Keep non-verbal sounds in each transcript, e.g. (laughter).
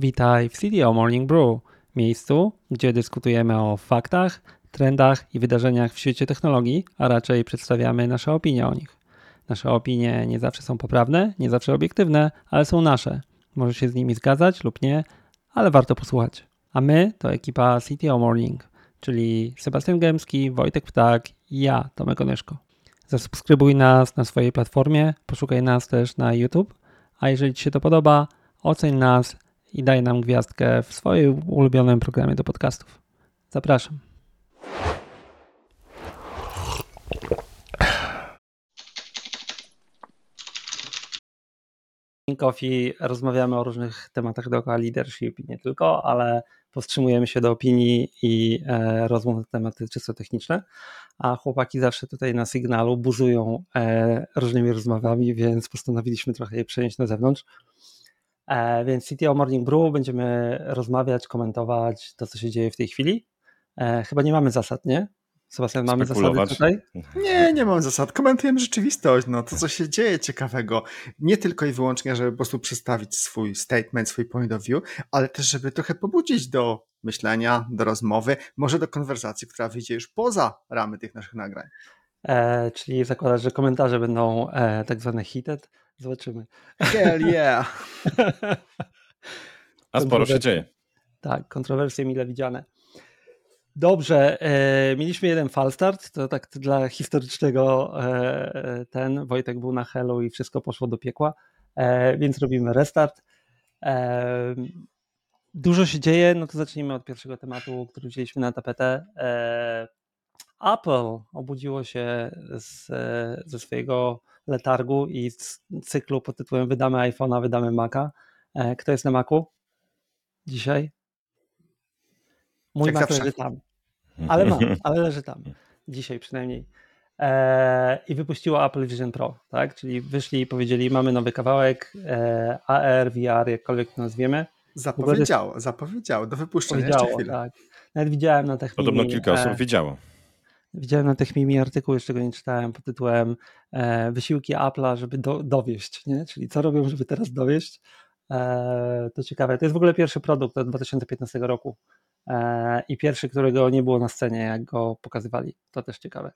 Witaj w CDO Morning Brew, miejscu, gdzie dyskutujemy o faktach, trendach i wydarzeniach w świecie technologii, a raczej przedstawiamy nasze opinie o nich. Nasze opinie nie zawsze są poprawne, nie zawsze obiektywne, ale są nasze. Możesz się z nimi zgadzać lub nie, ale warto posłuchać. A my to ekipa CTO Morning, czyli Sebastian Gębski, Wojtek Ptak i ja, Tomek Onyszko. Zasubskrybuj nas na swojej platformie, poszukaj nas też na YouTube, a jeżeli Ci się to podoba, oceń nas i daj nam gwiazdkę w swoim ulubionym programie do podcastów. Zapraszam. Coffee rozmawiamy o różnych tematach dookoła leadership i nie tylko, ale powstrzymujemy się do opinii i e, rozmów na tematy czysto techniczne, a chłopaki zawsze tutaj na sygnalu buzują e, różnymi rozmowami, więc postanowiliśmy trochę je przenieść na zewnątrz. E, więc CTO Morning Brew będziemy rozmawiać, komentować to, co się dzieje w tej chwili. E, chyba nie mamy zasad, nie? Sebastian, mamy zasady tutaj? Nie, nie mam zasad. Komentujemy rzeczywistość, no to co się dzieje ciekawego. Nie tylko i wyłącznie, żeby po prostu przedstawić swój statement, swój point of view, ale też, żeby trochę pobudzić do myślenia, do rozmowy, może do konwersacji, która wyjdzie już poza ramy tych naszych nagrań. E, czyli zakładasz, że komentarze będą e, tak zwane heated? Zobaczymy. Hell yeah! A sporo się dzieje. Tak, kontrowersje mile widziane. Dobrze, e, mieliśmy jeden falstart, to tak dla historycznego e, ten, Wojtek był na Hello i wszystko poszło do piekła, e, więc robimy restart. E, dużo się dzieje, no to zacznijmy od pierwszego tematu, który wzięliśmy na tapetę. E, Apple obudziło się z, ze swojego letargu i z cyklu pod tytułem wydamy iPhone'a, wydamy Maca. E, kto jest na Macu dzisiaj? Mój Mac leży tam. Ale ma, (laughs) ale leży tam. Dzisiaj przynajmniej. E, I wypuściło Apple Vision Pro, tak? Czyli wyszli i powiedzieli, mamy nowy kawałek, e, AR, VR, jakkolwiek to nazwiemy. Zapowiedziało, zapowiedziało, do wypuszczenia jeszcze chwilę. Tak. Nawet widziałem na technologii. Podobno kilka osób widziało. Widziałem na Techmimi artykuł, jeszcze go nie czytałem, pod tytułem e, Wysiłki Apple'a, żeby do, dowieść, nie? czyli co robią, żeby teraz dowieść. E, to ciekawe. To jest w ogóle pierwszy produkt od 2015 roku e, i pierwszy, którego nie było na scenie, jak go pokazywali. To też ciekawe.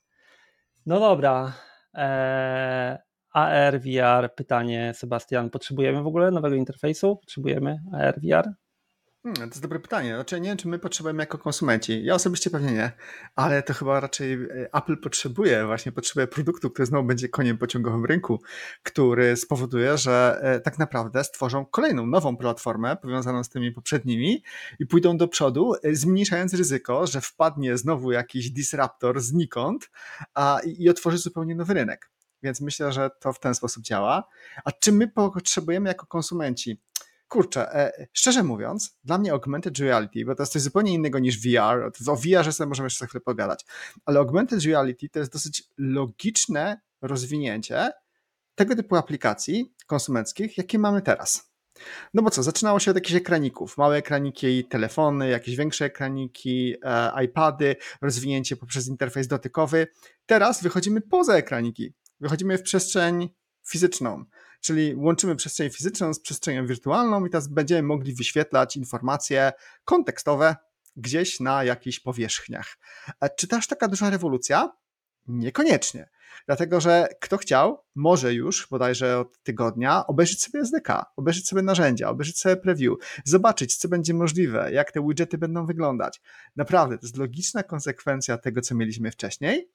No dobra. AR, VR, pytanie, Sebastian, potrzebujemy w ogóle nowego interfejsu? Potrzebujemy AR, VR? Hmm, to jest dobre pytanie. Znaczy, nie wiem, czy my potrzebujemy jako konsumenci. Ja osobiście pewnie nie, ale to chyba raczej e, Apple potrzebuje, właśnie potrzebuje produktu, który znowu będzie koniem pociągowym rynku, który spowoduje, że e, tak naprawdę stworzą kolejną, nową platformę powiązaną z tymi poprzednimi i pójdą do przodu, e, zmniejszając ryzyko, że wpadnie znowu jakiś disruptor znikąd a, i, i otworzy zupełnie nowy rynek. Więc myślę, że to w ten sposób działa. A czy my potrzebujemy jako konsumenci? Kurczę, e, szczerze mówiąc, dla mnie augmented reality, bo to jest coś zupełnie innego niż VR, to o VR sobie możemy jeszcze chwilę pogadać, ale augmented reality to jest dosyć logiczne rozwinięcie tego typu aplikacji konsumenckich, jakie mamy teraz. No bo co, zaczynało się od jakichś ekraników, małe ekraniki, telefony, jakieś większe ekraniki, e, iPady, rozwinięcie poprzez interfejs dotykowy. Teraz wychodzimy poza ekraniki, wychodzimy w przestrzeń fizyczną czyli łączymy przestrzeń fizyczną z przestrzenią wirtualną i teraz będziemy mogli wyświetlać informacje kontekstowe gdzieś na jakichś powierzchniach. Czy też taka duża rewolucja? Niekoniecznie. Dlatego, że kto chciał, może już bodajże od tygodnia obejrzeć sobie SDK, obejrzeć sobie narzędzia, obejrzeć sobie preview, zobaczyć, co będzie możliwe, jak te widgety będą wyglądać. Naprawdę, to jest logiczna konsekwencja tego, co mieliśmy wcześniej.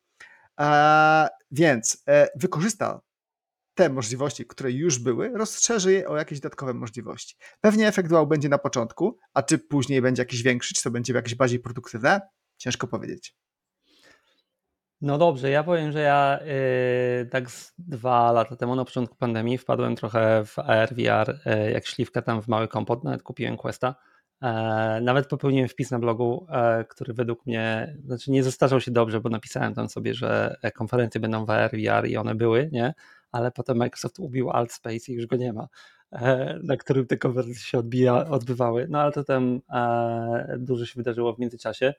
Eee, więc e, wykorzysta te możliwości, które już były, rozszerzy je o jakieś dodatkowe możliwości. Pewnie efekt wow będzie na początku, a czy później będzie jakiś większy, czy to będzie jakieś bardziej produktywne, ciężko powiedzieć. No dobrze, ja powiem, że ja yy, tak z dwa lata temu na początku pandemii wpadłem trochę w AR, VR, yy, jak śliwka tam w mały kompot, nawet kupiłem Questa. Yy, nawet popełniłem wpis na blogu, yy, który według mnie, znaczy nie zestarzał się dobrze, bo napisałem tam sobie, że konferencje będą w AR, VR i one były, nie? Ale potem Microsoft ubił AltSpace i już go nie ma, e, na którym te konwersje się odbija, odbywały. No ale to tam e, dużo się wydarzyło w międzyczasie.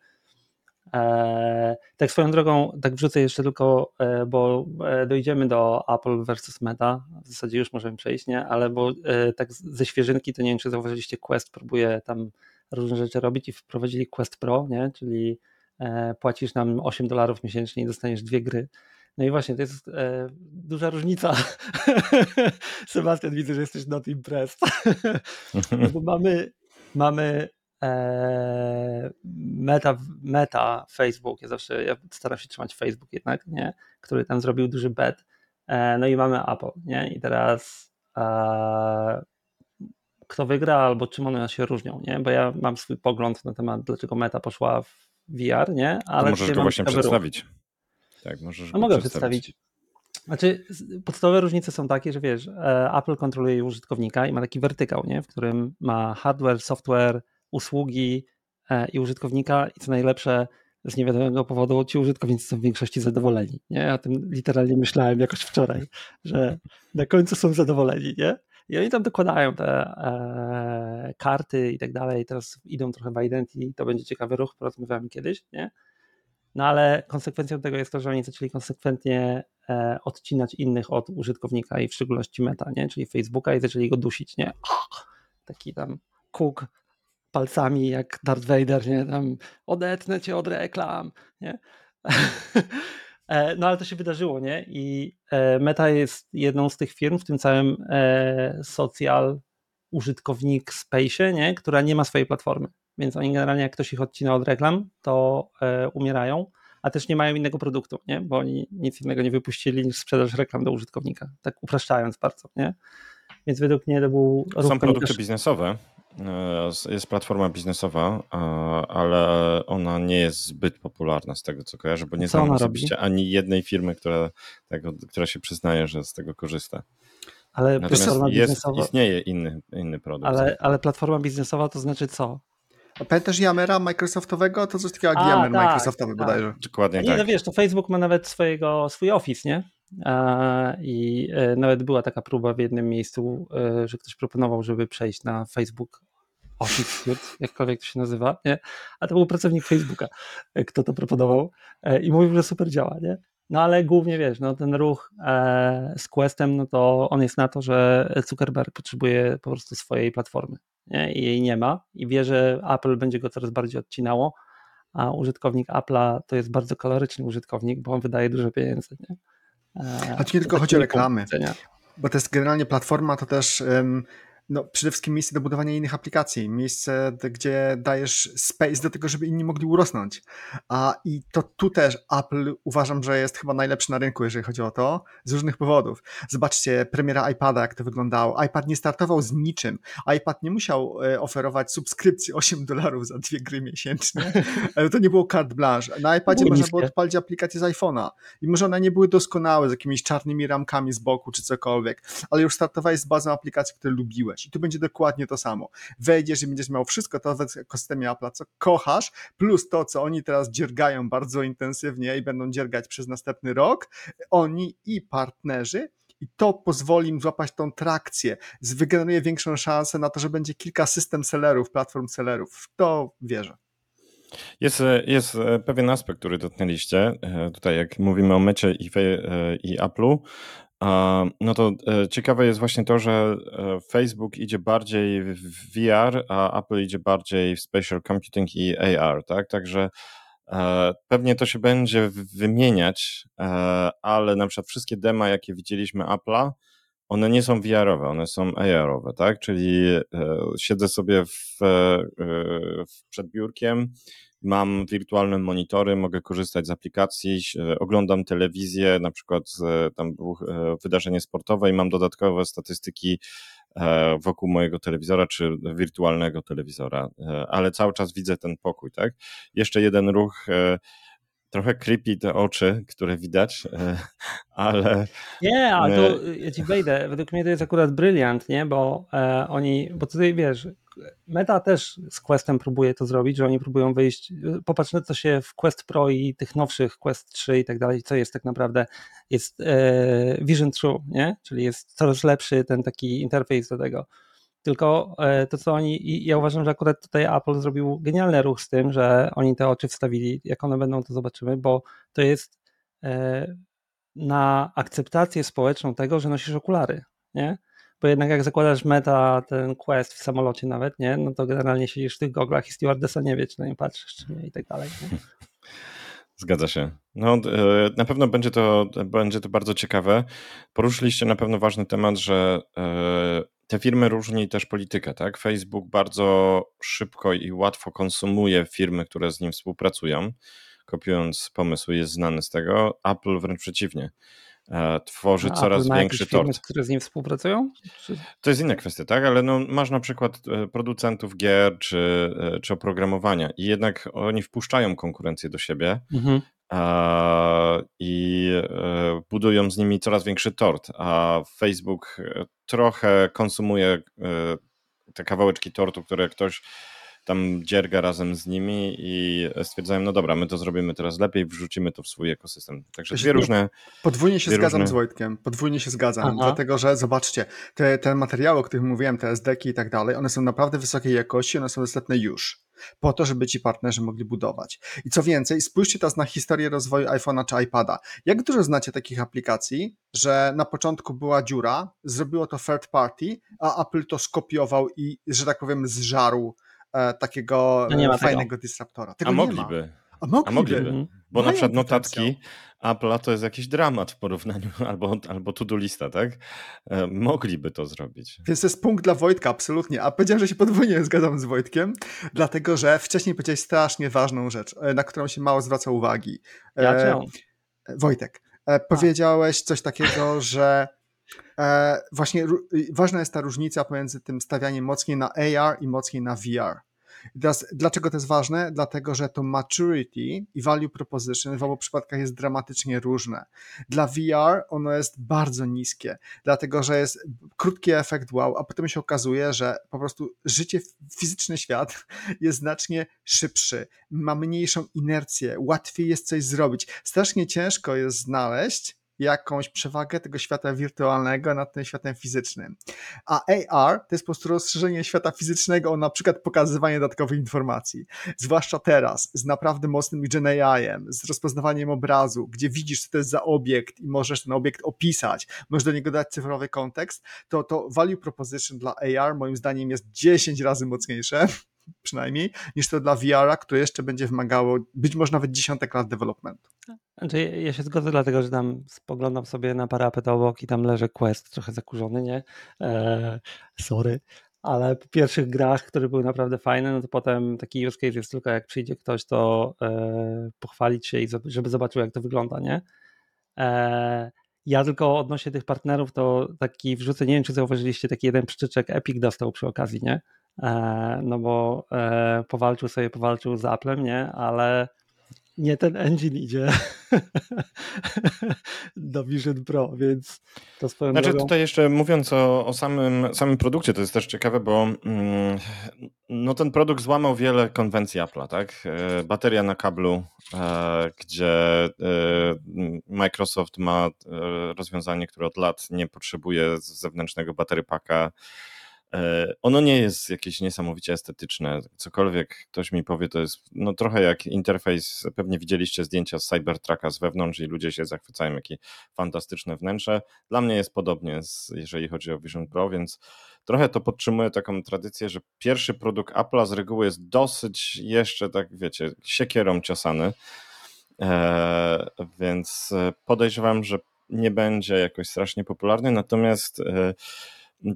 E, tak swoją drogą, tak wrzucę jeszcze tylko, bo dojdziemy do Apple versus Meta, w zasadzie już możemy przejść, nie? Ale bo tak ze świeżynki to nie wiem, czy zauważyliście, Quest próbuje tam różne rzeczy robić i wprowadzili Quest Pro, nie? Czyli płacisz nam 8 dolarów miesięcznie i dostaniesz dwie gry. No i właśnie, to jest e, duża różnica. (laughs) Sebastian, widzę, że jesteś not impressed. (laughs) no bo mamy, mamy e, meta, meta Facebook, ja zawsze ja staram się trzymać Facebook jednak, nie? który tam zrobił duży bet. E, no i mamy Apple, nie? I teraz e, kto wygra albo czym one się różnią, nie? Bo ja mam swój pogląd na temat, dlaczego meta poszła w VR, nie? Ale to możesz go właśnie przedstawić. Ruch. Tak, możesz no mogę przedstawić. przedstawić. Znaczy, podstawowe różnice są takie, że wiesz, e, Apple kontroluje użytkownika i ma taki wertykał, nie? w którym ma hardware, software, usługi e, i użytkownika i co najlepsze, z niewiadomego powodu ci użytkownicy są w większości zadowoleni. Nie? Ja o tym literalnie myślałem jakoś wczoraj, że na końcu są zadowoleni, nie? I oni tam dokładają te e, karty i tak dalej. Teraz idą trochę w Identity, to będzie ciekawy ruch, porozmawiamy kiedyś, nie? No ale konsekwencją tego jest to, że oni zaczęli konsekwentnie e, odcinać innych od użytkownika i w szczególności meta, nie? czyli Facebooka i zaczęli go dusić, nie? Taki tam kuk palcami jak Darth Vader, nie? Tam odetnę cię od reklam, nie? (laughs) E, no ale to się wydarzyło, nie? I e, Meta jest jedną z tych firm w tym całym social użytkownik space, nie? która nie ma swojej platformy więc oni generalnie jak ktoś ich odcina od reklam, to e, umierają, a też nie mają innego produktu, nie? bo oni nic innego nie wypuścili niż sprzedaż reklam do użytkownika, tak upraszczając bardzo, nie? Więc według mnie to był... Są produkty też... biznesowe, e, jest platforma biznesowa, ale ona nie jest zbyt popularna z tego, co kojarzę, bo nie co znam osobiście robi? ani jednej firmy, która, tego, która się przyznaje, że z tego korzysta. Ale Natomiast platforma jest, biznesowa... istnieje inny, inny produkt. Ale, ale platforma biznesowa to znaczy co? Pamiętasz Yamera Microsoftowego? To coś takiego jak Yammer tak, Microsoftowy tak. bodajże. Dokładnie nie, tak. No wiesz, to Facebook ma nawet swojego, swój Office, nie? I e, nawet była taka próba w jednym miejscu, e, że ktoś proponował, żeby przejść na Facebook Office Suite, jakkolwiek to się nazywa, nie? A to był pracownik Facebooka, e, kto to proponował i mówił, że super działa, nie? No ale głównie wiesz, no ten ruch e, z Questem, no to on jest na to, że Zuckerberg potrzebuje po prostu swojej platformy nie? i jej nie ma i wie, że Apple będzie go coraz bardziej odcinało, a użytkownik Apple'a to jest bardzo kaloryczny użytkownik, bo on wydaje dużo pieniędzy. Nie? E, znaczy nie tylko chodzi o reklamy, bo to jest generalnie platforma, to też um, no, przede wszystkim miejsce do budowania innych aplikacji, miejsce, gdzie dajesz space do tego, żeby inni mogli urosnąć. A i to tu też Apple uważam, że jest chyba najlepszy na rynku, jeżeli chodzi o to, z różnych powodów. Zobaczcie premiera iPada, jak to wyglądało. iPad nie startował z niczym. iPad nie musiał e, oferować subskrypcji 8 dolarów za dwie gry miesięcznie. (laughs) To nie było carte blanche. Na iPadzie można było odpalić aplikację z iPhone'a. I może one nie były doskonałe, z jakimiś czarnymi ramkami z boku, czy cokolwiek, ale już startowałeś z bazą aplikacji, które lubiłeś i tu będzie dokładnie to samo. Wejdziesz i będziesz miał wszystko to w ekosystemie Apple, co kochasz, plus to, co oni teraz dziergają bardzo intensywnie i będą dziergać przez następny rok, oni i partnerzy, i to pozwoli im złapać tą trakcję, wygeneruje większą szansę na to, że będzie kilka system sellerów, platform sellerów. To wierzę. Jest, jest pewien aspekt, który dotknęliście. E, tutaj, jak mówimy o mecie i, e, i Apple'u, no to e, ciekawe jest właśnie to, że e, Facebook idzie bardziej w VR, a Apple idzie bardziej w spatial computing i AR, tak? Także e, pewnie to się będzie wymieniać, ale na przykład wszystkie dema, jakie widzieliśmy Apple'a, one nie są VR-owe, one są AR-owe, tak? Czyli siedzę sobie w, przed biurkiem, mam wirtualne monitory, mogę korzystać z aplikacji, oglądam telewizję, na przykład tam było e, wydarzenie sportowe i mam dodatkowe statystyki e, wokół mojego telewizora czy wirtualnego telewizora, e, ale cały czas widzę ten pokój, tak? Jeszcze jeden ruch trochę creepy te oczy, które widać, (laughs) ale... Nie, ale to ja ci wejdę, według mnie to jest akurat bryliant, nie, bo e, oni, bo tutaj wiesz, Meta też z Questem próbuje to zrobić, że oni próbują wyjść, popatrz na co się w Quest Pro i tych nowszych Quest 3 i tak dalej, co jest tak naprawdę, jest e, Vision True, nie? czyli jest coraz lepszy ten taki interfejs do tego. Tylko e, to, co oni, i ja uważam, że akurat tutaj Apple zrobił genialny ruch z tym, że oni te oczy wstawili, jak one będą, to zobaczymy, bo to jest e, na akceptację społeczną tego, że nosisz okulary, nie? Bo jednak jak zakładasz meta, ten quest w samolocie nawet, nie? No to generalnie siedzisz w tych goglach i stewardessa nie wie, czy na nie patrzysz, czy nie i tak dalej. Nie? (laughs) Zgadza się. No, e, na pewno będzie to, będzie to bardzo ciekawe. Poruszyliście na pewno ważny temat, że e, te firmy różni też politykę, tak? Facebook bardzo szybko i łatwo konsumuje firmy, które z nim współpracują, kopiując pomysły, jest znany z tego. Apple wręcz przeciwnie. E, tworzy A coraz Apple większy firmy, tort. które z nim współpracują? Czy... To jest inna kwestia, tak? Ale no, masz na przykład producentów gier czy, czy oprogramowania i jednak oni wpuszczają konkurencję do siebie. Mhm i e, budują z nimi coraz większy tort, a Facebook e, trochę konsumuje e, te kawałeczki tortu, które ktoś tam dzierga razem z nimi i stwierdzają, no dobra, my to zrobimy teraz lepiej, wrzucimy to w swój ekosystem. Także dwie różne... Podwójnie się zgadzam różne... z Wojtkiem, podwójnie się zgadzam, Aha. dlatego że zobaczcie, te, te materiały, o których mówiłem, te SDK i tak dalej, one są naprawdę wysokiej jakości, one są dostępne już po to, żeby ci partnerzy mogli budować. I co więcej, spójrzcie teraz na historię rozwoju iPhone'a czy iPada. Jak dużo znacie takich aplikacji, że na początku była dziura, zrobiło to third party, a Apple to skopiował i, że tak powiem, zżarł takiego no fajnego tego. disruptora. Tego a mogliby. A mogliby. A mogliby. Mhm. Bo na przykład notatki Apple'a to jest jakiś dramat w porównaniu, (laughs) albo, albo to-do lista, tak? E, mogliby to zrobić. Więc to jest punkt dla Wojtka, absolutnie. A powiedziałem, że się podwójnie (laughs) zgadzam z Wojtkiem, dlatego że wcześniej powiedziałeś strasznie ważną rzecz, e, na którą się mało zwraca uwagi. Ja e, Wojtek, e, powiedziałeś coś takiego, że e, właśnie ważna jest ta różnica pomiędzy tym stawianiem mocniej na AR i mocniej na VR. Teraz, dlaczego to jest ważne? Dlatego, że to maturity i value proposition w obu przypadkach jest dramatycznie różne. Dla VR ono jest bardzo niskie, dlatego, że jest krótki efekt wow, a potem się okazuje, że po prostu życie, fizyczny świat (laughs) jest znacznie szybszy, ma mniejszą inercję, łatwiej jest coś zrobić. Strasznie ciężko jest znaleźć jakąś przewagę tego świata wirtualnego nad tym światem fizycznym. A AR to jest po prostu rozszerzenie świata fizycznego o na przykład pokazywanie dodatkowych informacji. Zwłaszcza teraz, z naprawdę mocnym Gen AI-em, z rozpoznawaniem obrazu, gdzie widzisz, co to jest za obiekt i możesz ten obiekt opisać, możesz do niego dać cyfrowy kontekst, to to value proposition dla AR moim zdaniem jest 10 razy mocniejsze przynajmniej, niż to dla VR-a, które jeszcze będzie wymagało być może nawet dziesiątek lat developmentu. Znaczy, ja się zgodzę, dlatego że tam spoglądam sobie na parapet obok i tam leży Quest, trochę zakurzony, nie? Eee, sorry. Ale po pierwszych grach, które były naprawdę fajne, no to potem taki use case jest tylko jak przyjdzie ktoś, to e, pochwalić się i żeby zobaczył, jak to wygląda, nie? E, ja tylko odnośnie tych partnerów, to taki wrzucę, nie wiem, czy zauważyliście, taki jeden przyczyczek Epic dostał przy okazji, nie? E, no bo e, powalczył sobie, powalczył z Applem, nie? Ale nie ten engine idzie (laughs) do Vision Pro, więc to swoją Znaczy drogą... tutaj jeszcze mówiąc o, o, samym, samym produkcie, to jest też ciekawe, bo mm, no ten produkt złamał wiele konwencji Apple'a, tak? E, bateria na kablu, e, gdzie e, Microsoft ma rozwiązanie, które od lat nie potrzebuje zewnętrznego batery paka, ono nie jest jakieś niesamowicie estetyczne. Cokolwiek ktoś mi powie, to jest no, trochę jak interfejs. Pewnie widzieliście zdjęcia z Cybertrucka z wewnątrz i ludzie się zachwycają, jakie fantastyczne wnętrze. Dla mnie jest podobnie, jeżeli chodzi o Vision Pro, więc trochę to podtrzymuje taką tradycję, że pierwszy produkt Apple'a z reguły jest dosyć jeszcze, tak wiecie, siekierą ciosany. Eee, więc podejrzewam, że nie będzie jakoś strasznie popularny, natomiast e,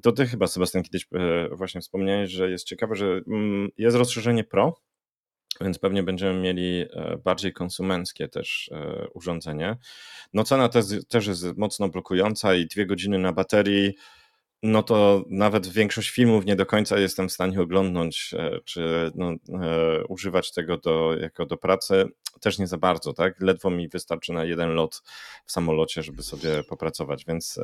to ty chyba, Sebastian, kiedyś e, właśnie wspomniałeś, że jest ciekawe, że mm, jest rozszerzenie Pro, więc pewnie będziemy mieli e, bardziej konsumenckie też e, urządzenie. No cena też, też jest mocno blokująca i dwie godziny na baterii, no to nawet większość filmów nie do końca jestem w stanie oglądnąć, czy no, używać tego do, jako do pracy. Też nie za bardzo, tak? Ledwo mi wystarczy na jeden lot w samolocie, żeby sobie popracować, więc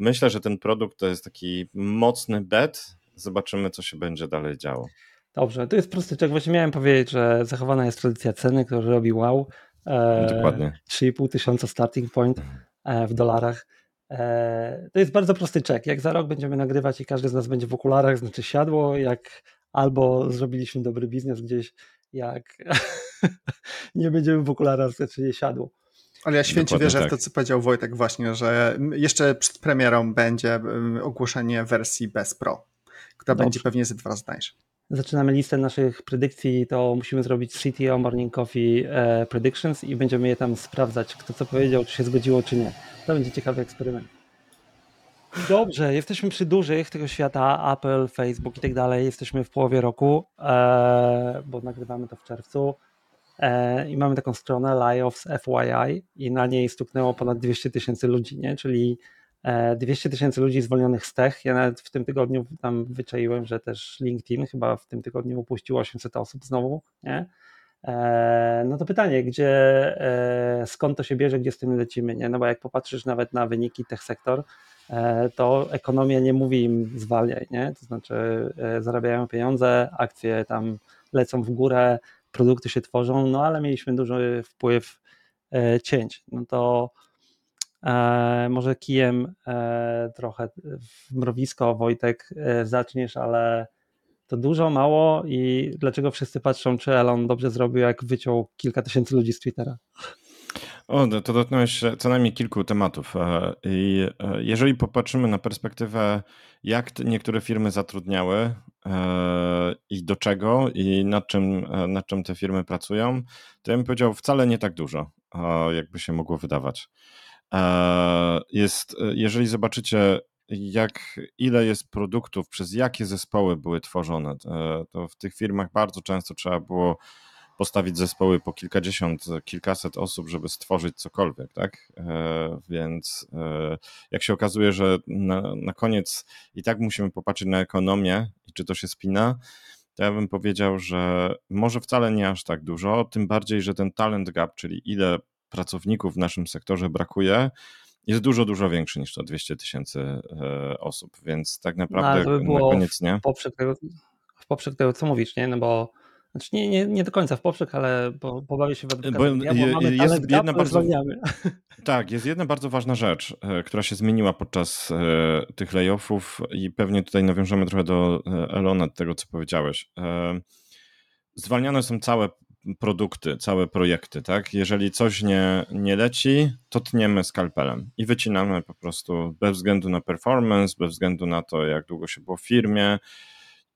Myślę, że ten produkt to jest taki mocny bet. Zobaczymy, co się będzie dalej działo. Dobrze, to jest prosty czek. Właśnie miałem powiedzieć, że zachowana jest tradycja ceny, która robi wow. E, Dokładnie. 3,5 tysiąca starting point e, w dolarach. to jest bardzo prosty czek. Jak za rok będziemy nagrywać i każdy z nas będzie w okularach, znaczy siadło, jak albo zrobiliśmy dobry biznes gdzieś, jak (laughs) nie będziemy w okularach, znaczy nie siadło. Ale ja święcie Dokładnie wierzę tak. w to, co powiedział Wojtek właśnie, że jeszcze przed premierą będzie ogłoszenie wersji bez Pro, która Dobrze. będzie pewnie ze dwa razy tańsza. Zaczynamy listę naszych predykcji, to musimy zrobić CTO Morning Coffee e, Predictions i będziemy je tam sprawdzać, kto co powiedział, czy się zgodziło, czy nie. To będzie ciekawy eksperyment. Dobrze, jesteśmy przy dużych tego świata, Apple, Facebook i tak dalej. Jesteśmy w połowie roku, e, bo nagrywamy to w czerwcu. E, I mamy taką stronę Layoffs FYI i na niej stuknęło ponad 200 tysięcy ludzi, nie? czyli 200 e, tysięcy ludzi zwolnionych z tech. Ja nawet w tym tygodniu tam wyczaiłem, że też LinkedIn chyba w tym tygodniu upuścił 800 osób znowu. Nie? No to pytanie, gdzie, skąd to się bierze, gdzie z tym lecimy, nie? No bo jak popatrzysz nawet na wyniki tech sektor, E, to ekonomia nie mówi im zwalniaj, nie? To znaczy e, zarabiają pieniądze, akcje tam lecą w górę, produkty się tworzą, no ale mieliśmy duży wpływ e, cięć. No to może kijem trochę w mrowisko, Wojtek, zaczniesz, ale to dużo, mało i dlaczego wszyscy patrzą, czy Elon dobrze zrobił, jak wyciął kilka tysięcy ludzi z Twittera? O, no to dotknąłeś co najmniej kilku tematów. E, I e, jeżeli popatrzymy na perspektywę, jak niektóre firmy zatrudniały e, i do czego i nad czym, nad czym te firmy pracują, to ja bym powiedział wcale nie tak dużo, jakby się mogło wydawać. Jest, jeżeli zobaczycie, jak ile jest produktów, przez jakie zespoły były tworzone, to w tych firmach bardzo często trzeba było postawić zespoły po kilkadziesiąt, kilkaset osób, żeby stworzyć cokolwiek, tak? E, więc e, jak się okazuje, że na, na koniec i tak musimy popatrzeć na ekonomię i czy to się spina, to ja bym powiedział, że może wcale nie aż tak dużo, tym bardziej, że ten talent gap, czyli ile pracowników w naszym sektorze brakuje, jest dużo, dużo większy niż to 200 tysięcy e, osób, więc tak no, naprawdę no, by na koniec nie. W poprzek, tego, w poprzek tego, co mówisz, nie? No bo znaczy nie, nie, nie do końca w poprzek, ale po, pobawię się w adwokata bo, bo mamy jest jedna gap, bardzo, (laughs) Tak, jest jedna bardzo ważna rzecz, e, która się zmieniła podczas e, tych layoffów i pewnie tutaj nawiążemy trochę do e, Elona, tego co powiedziałeś. Zwalniane są całe produkty, całe projekty, tak? Jeżeli coś nie, nie leci, to tniemy skalpelem i wycinamy po prostu bez względu na performance, bez względu na to, jak długo się było w firmie,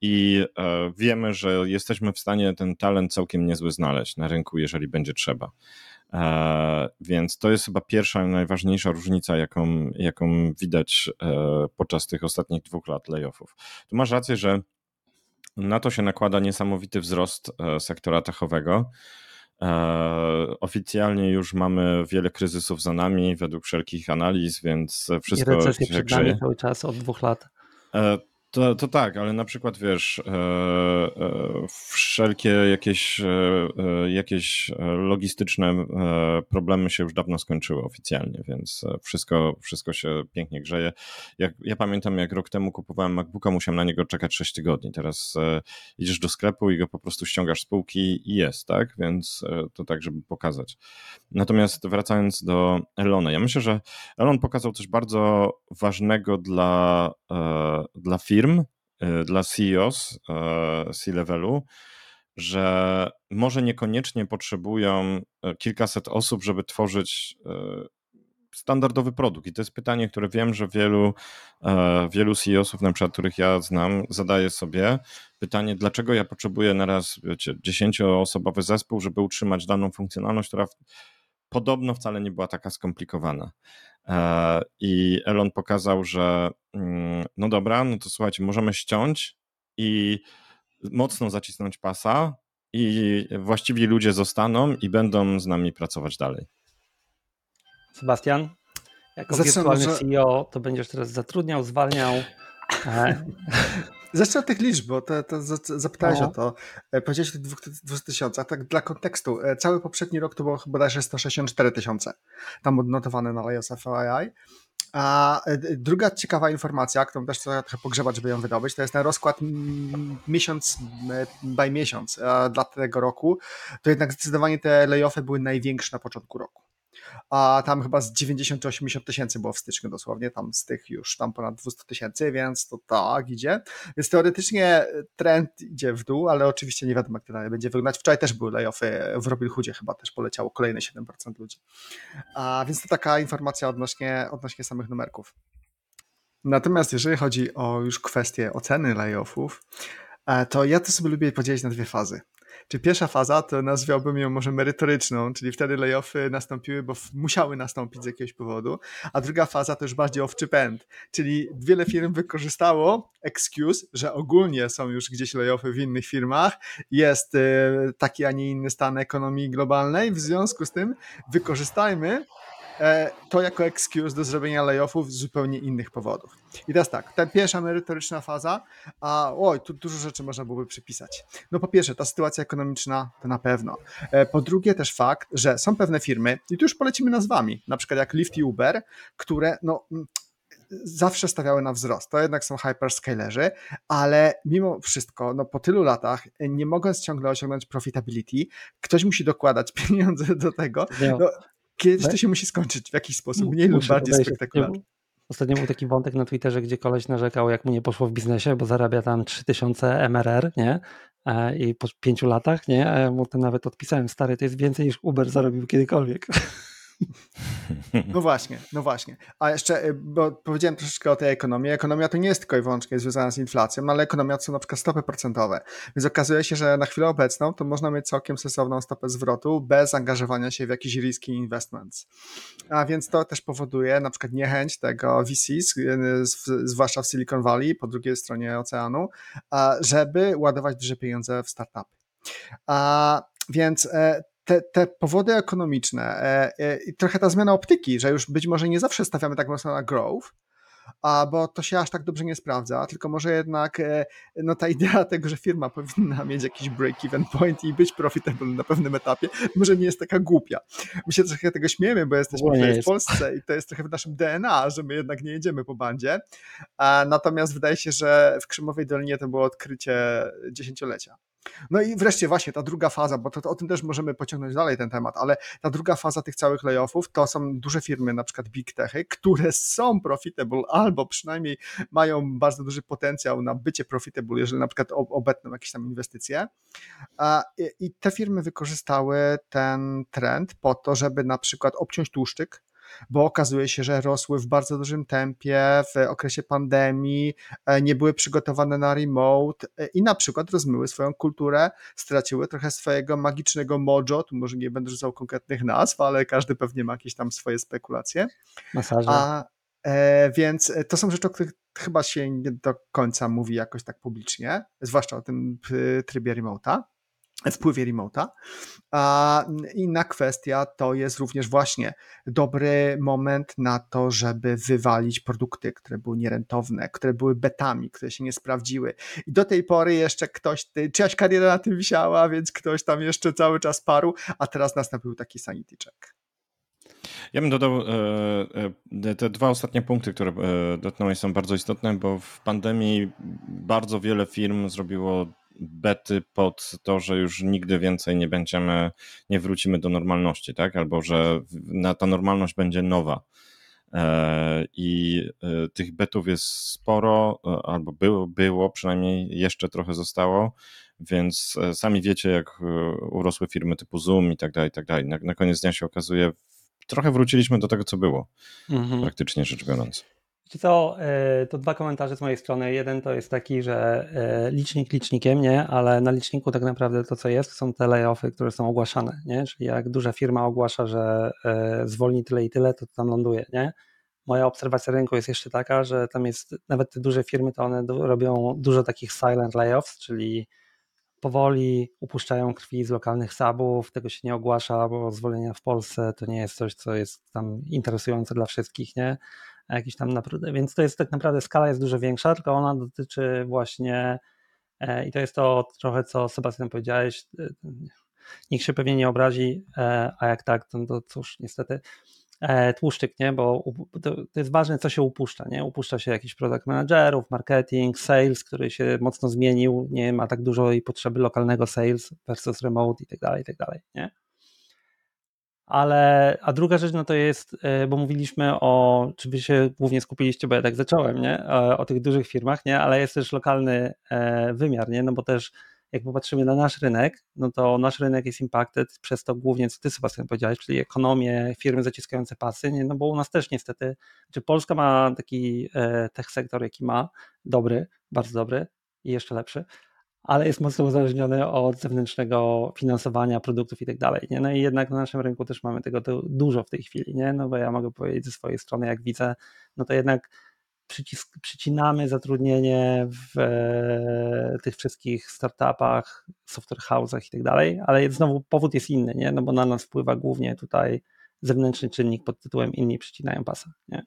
i e, wiemy, że jesteśmy w stanie ten talent całkiem niezły znaleźć na rynku, jeżeli będzie trzeba. E, więc to jest chyba pierwsza, najważniejsza różnica, jaką, jaką widać e, podczas tych ostatnich dwóch lat layoffów. Tu masz rację, że na to się nakłada niesamowity wzrost sektora techowego. Oficjalnie już mamy wiele kryzysów za nami według wszelkich analiz, więc wszystko I się przed nami cały czas od dwóch lat. To, to tak, ale na przykład wiesz, e, e, wszelkie jakieś, e, jakieś logistyczne problemy się już dawno skończyły oficjalnie, więc wszystko, wszystko się pięknie grzeje. Jak, ja pamiętam, jak rok temu kupowałem MacBooka, musiałem na niego czekać 6 tygodni. Teraz idziesz do sklepu i go po prostu ściągasz z półki i jest, tak? Więc to tak, żeby pokazać. Natomiast wracając do Elona, ja myślę, że Elon pokazał coś bardzo ważnego dla, dla firm, y, dla CEOs y, C-levelu, że może niekoniecznie potrzebują kilkaset osób, żeby tworzyć standardowy produkt. I to jest pytanie, które wiem, że wielu, wielu CEO-sów, na przykład, których ja znam, zadaje sobie pytanie, dlaczego ja potrzebuję na raz, wiecie, dziesięcioosobowy zespół, żeby utrzymać daną funkcjonalność, która podobno wcale nie była taka skomplikowana. E, I Elon pokazał, że no dobra, no to słuchajcie, możemy ściąć i mocno zacisnąć pasa, i właściwi ludzie zostaną i będą z nami pracować dalej. Sebastian, jako Zacznę wirtualny może... CEO, to będziesz teraz zatrudniał, zwalniał. E, (laughs) Zacznę od tych liczb, bo to, to zapytałeś no. o to. E, powiedziałeś o tych 200 tysiącach. Tak dla kontekstu, e, cały poprzedni rok to było chyba bodajże 164 tysiące tam odnotowane na Laios FYI. A e, druga ciekawa informacja, którą też trzeba trochę pogrzebać, żeby ją wydobyć, to jest ten rozkład miesiąc by miesiąc dla tego roku. To jednak zdecydowanie te layoffy były największe na początku roku. A tam chyba z 90 czy 80 tysięcy było w styczniu dosłownie, tam z tych już tam ponad 200 tysięcy, więc to tak idzie. Więc teoretycznie trend idzie w dół, ale oczywiście nie wiadomo jak to dalej będzie wyglądać. Wczoraj też były layoffy w Robinhoodzie, chyba też poleciało kolejne 7% ludzi. A, więc to taka informacja odnośnie, odnośnie samych numerków. Natomiast jeżeli chodzi o już kwestię oceny layoffów, e, to ja to sobie lubię podzielić na dwie fazy. Czy pierwsza faza to nazwałbym ją może merytoryczną, czyli wtedy layoffy nastąpiły, bo musiały nastąpić z jakiegoś powodu, a druga faza to już bardziej off pęd, czyli wiele firm wykorzystało excuse, że ogólnie są już gdzieś layoffy w innych firmach, jest e, taki, a nie inny stan ekonomii globalnej, w związku z tym wykorzystajmy E, to jako excuse do zrobienia layoffów z zupełnie innych powodów. I teraz tak, ta pierwsza merytoryczna faza, a oj, tu dużo rzeczy można byłoby przypisać. No po pierwsze, ta sytuacja ekonomiczna to na pewno. E, po drugie też fakt, że są pewne firmy, i tu już polecimy nazwami, na przykład jak Lyft i Uber, które no zawsze stawiały na wzrost. To jednak są hyperscalerzy, ale mimo wszystko, no po tylu latach, nie mogąc ciągle osiągnąć profitability, ktoś musi dokładać (laughs) pieniądze do tego. No, Kiedyś to się musi skończyć w jakiś sposób, mniej lub bardziej spektakularnie. Ostatnio był taki wątek na Twitterze, gdzie koleś narzekał, jak mu nie poszło w biznesie, bo zarabia tam 3000 MRR, nie? E, I po pięciu latach, nie? A ja mu to nawet odpisałem, stary, to jest więcej niż Uber zarobił kiedykolwiek. (laughs) (laughs) No właśnie, no właśnie. A jeszcze, y, bo powiedziałem troszeczkę o tej ekonomii. Ekonomia to nie jest tylko i wyłącznie związana z inflacją, no ale ekonomia to są na przykład stopy procentowe. Więc okazuje się, że na chwilę obecną to można mieć całkiem sensowną stopę zwrotu bez angażowania się w jakiś risky investments. A więc to też powoduje na przykład niechęć tego VCs, y, zwłaszcza w Silicon Valley, po drugiej stronie oceanu, żeby ładować duże pieniądze w startupy. A więc e, te, te powody ekonomiczne e, e, i trochę ta zmiana optyki, że już być może nie zawsze stawiamy tak mocno na growth, a bo to się aż tak dobrze nie sprawdza, tylko może jednak e, no ta idea (laughs) tego, że firma powinna mieć jakiś break-even point i być profitable na pewnym etapie, może nie jest taka głupia. My się trochę tego śmiemy, bo jesteśmy w Polsce i to jest trochę w naszym DNA, że my jednak nie jedziemy po bandzie, natomiast wydaje się, że w Krzymowej Dolinie to było odkrycie dziesięciolecia. No i wreszcie właśnie ta druga faza, bo to, to, o tym też możemy pociągnąć dalej ten temat, ale ta druga faza tych całych layoffów to są duże firmy, na przykład big techy, które są profitable albo przynajmniej mają bardzo duży potencjał na bycie profitable, jeżeli na przykład obetną jakieś tam inwestycje. I te firmy wykorzystały ten trend po to, żeby na przykład obciąć tłuszczyk, bo okazuje się, że rosły w bardzo dużym tempie w okresie pandemii, e, nie były przygotowane na remote e, i na przykład rozmyły swoją kulturę, straciły trochę swojego magicznego mojo, tu może nie będę rzucał konkretnych nazw, ale każdy pewnie ma jakieś tam swoje spekulacje. Masaże. A, e, więc to są rzeczy, o których chyba się nie do końca mówi jakoś tak publicznie, zwłaszcza o tym trybie remote'a wpływie remota. A inna kwestia to jest również właśnie dobry moment na to, żeby wywalić produkty, które były nierentowne, które były betami, które się nie sprawdziły. I do tej pory jeszcze ktoś, czyjaś kariera na tym wisiała, więc ktoś tam jeszcze cały czas parł, a teraz nastąpił taki sanity check. Ja bym dodał e, e, te dwa ostatnie punkty, które e, dotknąłeś są bardzo istotne, bo w pandemii bardzo wiele firm zrobiło bety pod to, że już nigdy więcej nie będziemy, nie wrócimy do normalności, tak? Albo że ta normalność będzie nowa. I tych betów jest sporo, albo było, było, przynajmniej jeszcze trochę zostało, więc sami wiecie, jak urosły firmy typu Zoom i tak dalej, i tak dalej. Na, na koniec dnia się okazuje, trochę wróciliśmy do tego, co było, mhm. praktycznie rzecz biorąc. Co, e, to dwa komentarze z mojej strony. Jeden to jest taki, że e, licznik licznikiem, nie, ale na liczniku tak naprawdę to, co jest, są te layoffy, które są ogłaszane, nie? Czyli jak duża firma ogłasza, że e, zwolni tyle i tyle, to tam ląduje, nie? Moja obserwacja rynku jest jeszcze taka, że tam jest, nawet te duże firmy, to one robią dużo takich silent layoffs, czyli powoli upuszczają krwi z lokalnych subów, tego się nie ogłasza, bo zwolnienia w Polsce to nie jest coś, co jest tam interesujące dla wszystkich, nie? jakiś tam naprawdę, więc to jest tak naprawdę skala jest dużo większa, tylko ona dotyczy właśnie e, i to jest to trochę, co Sebastian powiedziałeś, e, nikt się pewnie nie obrazi, e, a jak tak, to, to cóż, niestety tłuszczyk, nie, bo to, jest ważne, co się upuszcza, nie, upuszcza się jakiś product managerów, marketing, sales, który się mocno zmienił, nie ma tak dużo i potrzeby lokalnego sales versus remote i tak dalej, i tak dalej, nie. ale, a druga rzecz, no to jest, e, bo mówiliśmy o, czy wy się głównie skupiliście, bo ja tak zacząłem, nie, o, o tych dużych firmach, nie, ale jest też lokalny e, wymiar, nie, no bo też jak popatrzymy na nasz rynek, no to nasz rynek jest impacted przez to głównie, co ty Sebastian powiedziałeś, czyli ekonomię, firmy zaciskające pasy, nie? no bo u nas też niestety, czy Polska ma taki e, tech sektor, jaki ma, dobry, bardzo dobry i jeszcze lepszy, ale jest mocno uzależniony od zewnętrznego finansowania produktów i tak dalej. No i jednak na naszym rynku też mamy tego dużo w tej chwili, nie? no bo ja mogę powiedzieć ze swojej strony, jak widzę, no to jednak przycisk, przycinamy zatrudnienie w e, tych wszystkich startupach, software house'ach i tak dalej, ale znowu powód jest inny, nie? no bo na nas wpływa głównie tutaj zewnętrzny czynnik pod tytułem inni przycinają pasa. Nie?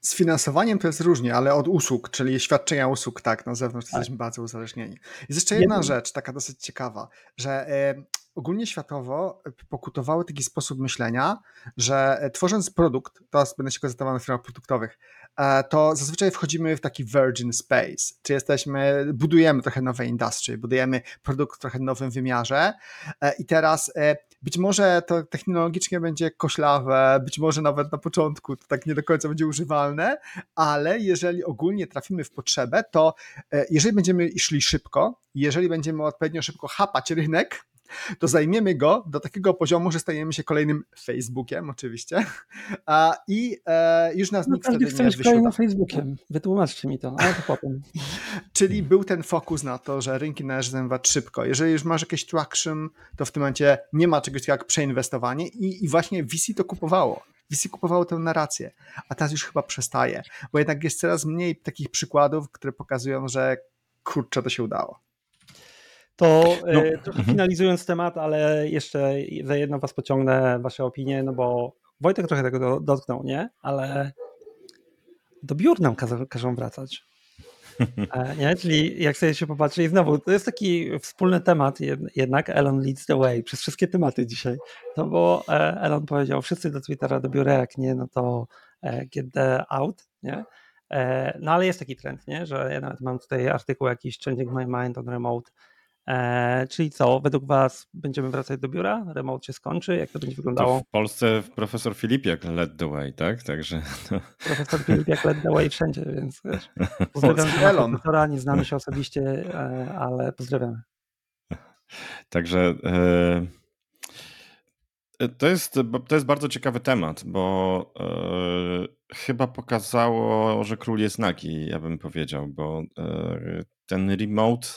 Z finansowaniem to jest różnie, ale od usług, czyli świadczenia usług, tak, na zewnątrz tak. jesteśmy bardzo uzależnieni. Jest jeszcze jedna rzecz, taka dosyć ciekawa, że y, ogólnie światowo pokutowały taki sposób myślenia, że e, tworząc produkt, teraz będę się koncentrował na firmach produktowych, to zazwyczaj wchodzimy w taki virgin space, czy jesteśmy, budujemy trochę nowe industry, budujemy produkt w trochę nowym wymiarze. E, i teraz e, być może to technologicznie będzie koślawe, być może nawet na początku to tak nie do końca będzie używalne, ale jeżeli ogólnie trafimy w potrzebę, to jeżeli będziemy szli szybko, jeżeli będziemy odpowiednio szybko chapać rynek, to zajmiemy go do takiego poziomu, że stajemy się kolejnym Facebookiem oczywiście a, i e, już nas no, nikt wtedy nie wyświetla. Facebookiem, wytłumaczcie mi to, ale to potem. (laughs) Czyli był ten fokus na to, że rynki należy zajmować szybko. Jeżeli już masz jakieś traction, to w tym momencie nie ma czegoś takiego jak przeinwestowanie i, i właśnie VC to kupowało. VC kupowało tę narrację, a teraz już chyba przestaje, bo jednak jest coraz mniej takich przykładów, które pokazują, że kurczę, to się udało. To no. E, trochę mhm. finalizując temat, ale jeszcze za jedno was pociągnę wasze opinie, no bo Wojtek trochę tego dotknął, nie? Ale do biur nam każą, każą wracać. E, nie? Czyli jak sobie się popatrzy i znowu, to jest taki wspólny temat jednak, Elon leads the way przez wszystkie tematy dzisiaj, no bo e, Elon powiedział, wszyscy do Twittera do biura, jak nie, no to get the out, nie? No ale jest taki trend, nie? Że ja nawet mam tutaj artykuł jakiś Changing My Mind on Remote, E, czyli co, według Was będziemy wracać do biura? Remote się skończy? Jak to będzie wyglądało? To w Polsce profesor Filipiak led the way, tak? Także. (laughs) No. Profesor Filipiak led the way wszędzie, więc wiesz, (laughs) pozdrawiam profesora, nie znamy się osobiście, e, ale pozdrawiamy. Także e, to jest, to jest bardzo ciekawy temat, bo chyba pokazało, że król jest nagi, ja bym powiedział, bo ten remote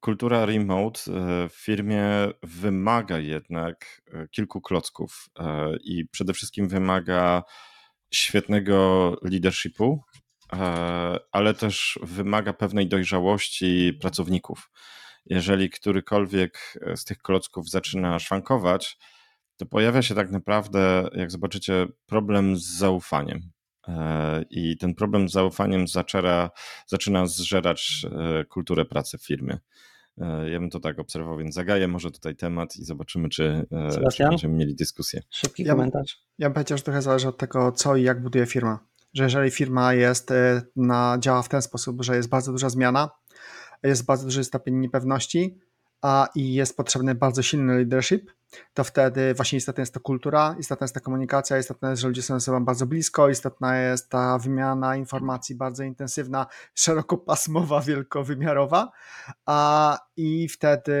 kultura remote e, w firmie wymaga jednak e, kilku klocków e, i przede wszystkim wymaga świetnego leadershipu, ale też wymaga pewnej dojrzałości pracowników. Jeżeli którykolwiek z tych klocków zaczyna szwankować, to pojawia się tak naprawdę, jak zobaczycie, problem z zaufaniem. I ten problem z zaufaniem zaczera, zaczyna zżerać kulturę pracy w firmie. E, ja bym to tak obserwował, więc zagaję może tutaj temat i zobaczymy, czy, e, czy będziemy mieli dyskusję. Szybki ja, komentarz. Ja bym powiedział, że trochę zależy od tego, co i jak buduje firma. Że jeżeli firma jest e, na, działa w ten sposób, że jest bardzo duża zmiana, jest bardzo duży stopień niepewności, a i jest potrzebny bardzo silny leadership, to wtedy właśnie istotna jest to kultura, istotna jest ta komunikacja, istotna jest, że ludzie są ze sobą bardzo blisko, istotna jest ta wymiana informacji bardzo intensywna, szerokopasmowa, wielkowymiarowa, a i wtedy,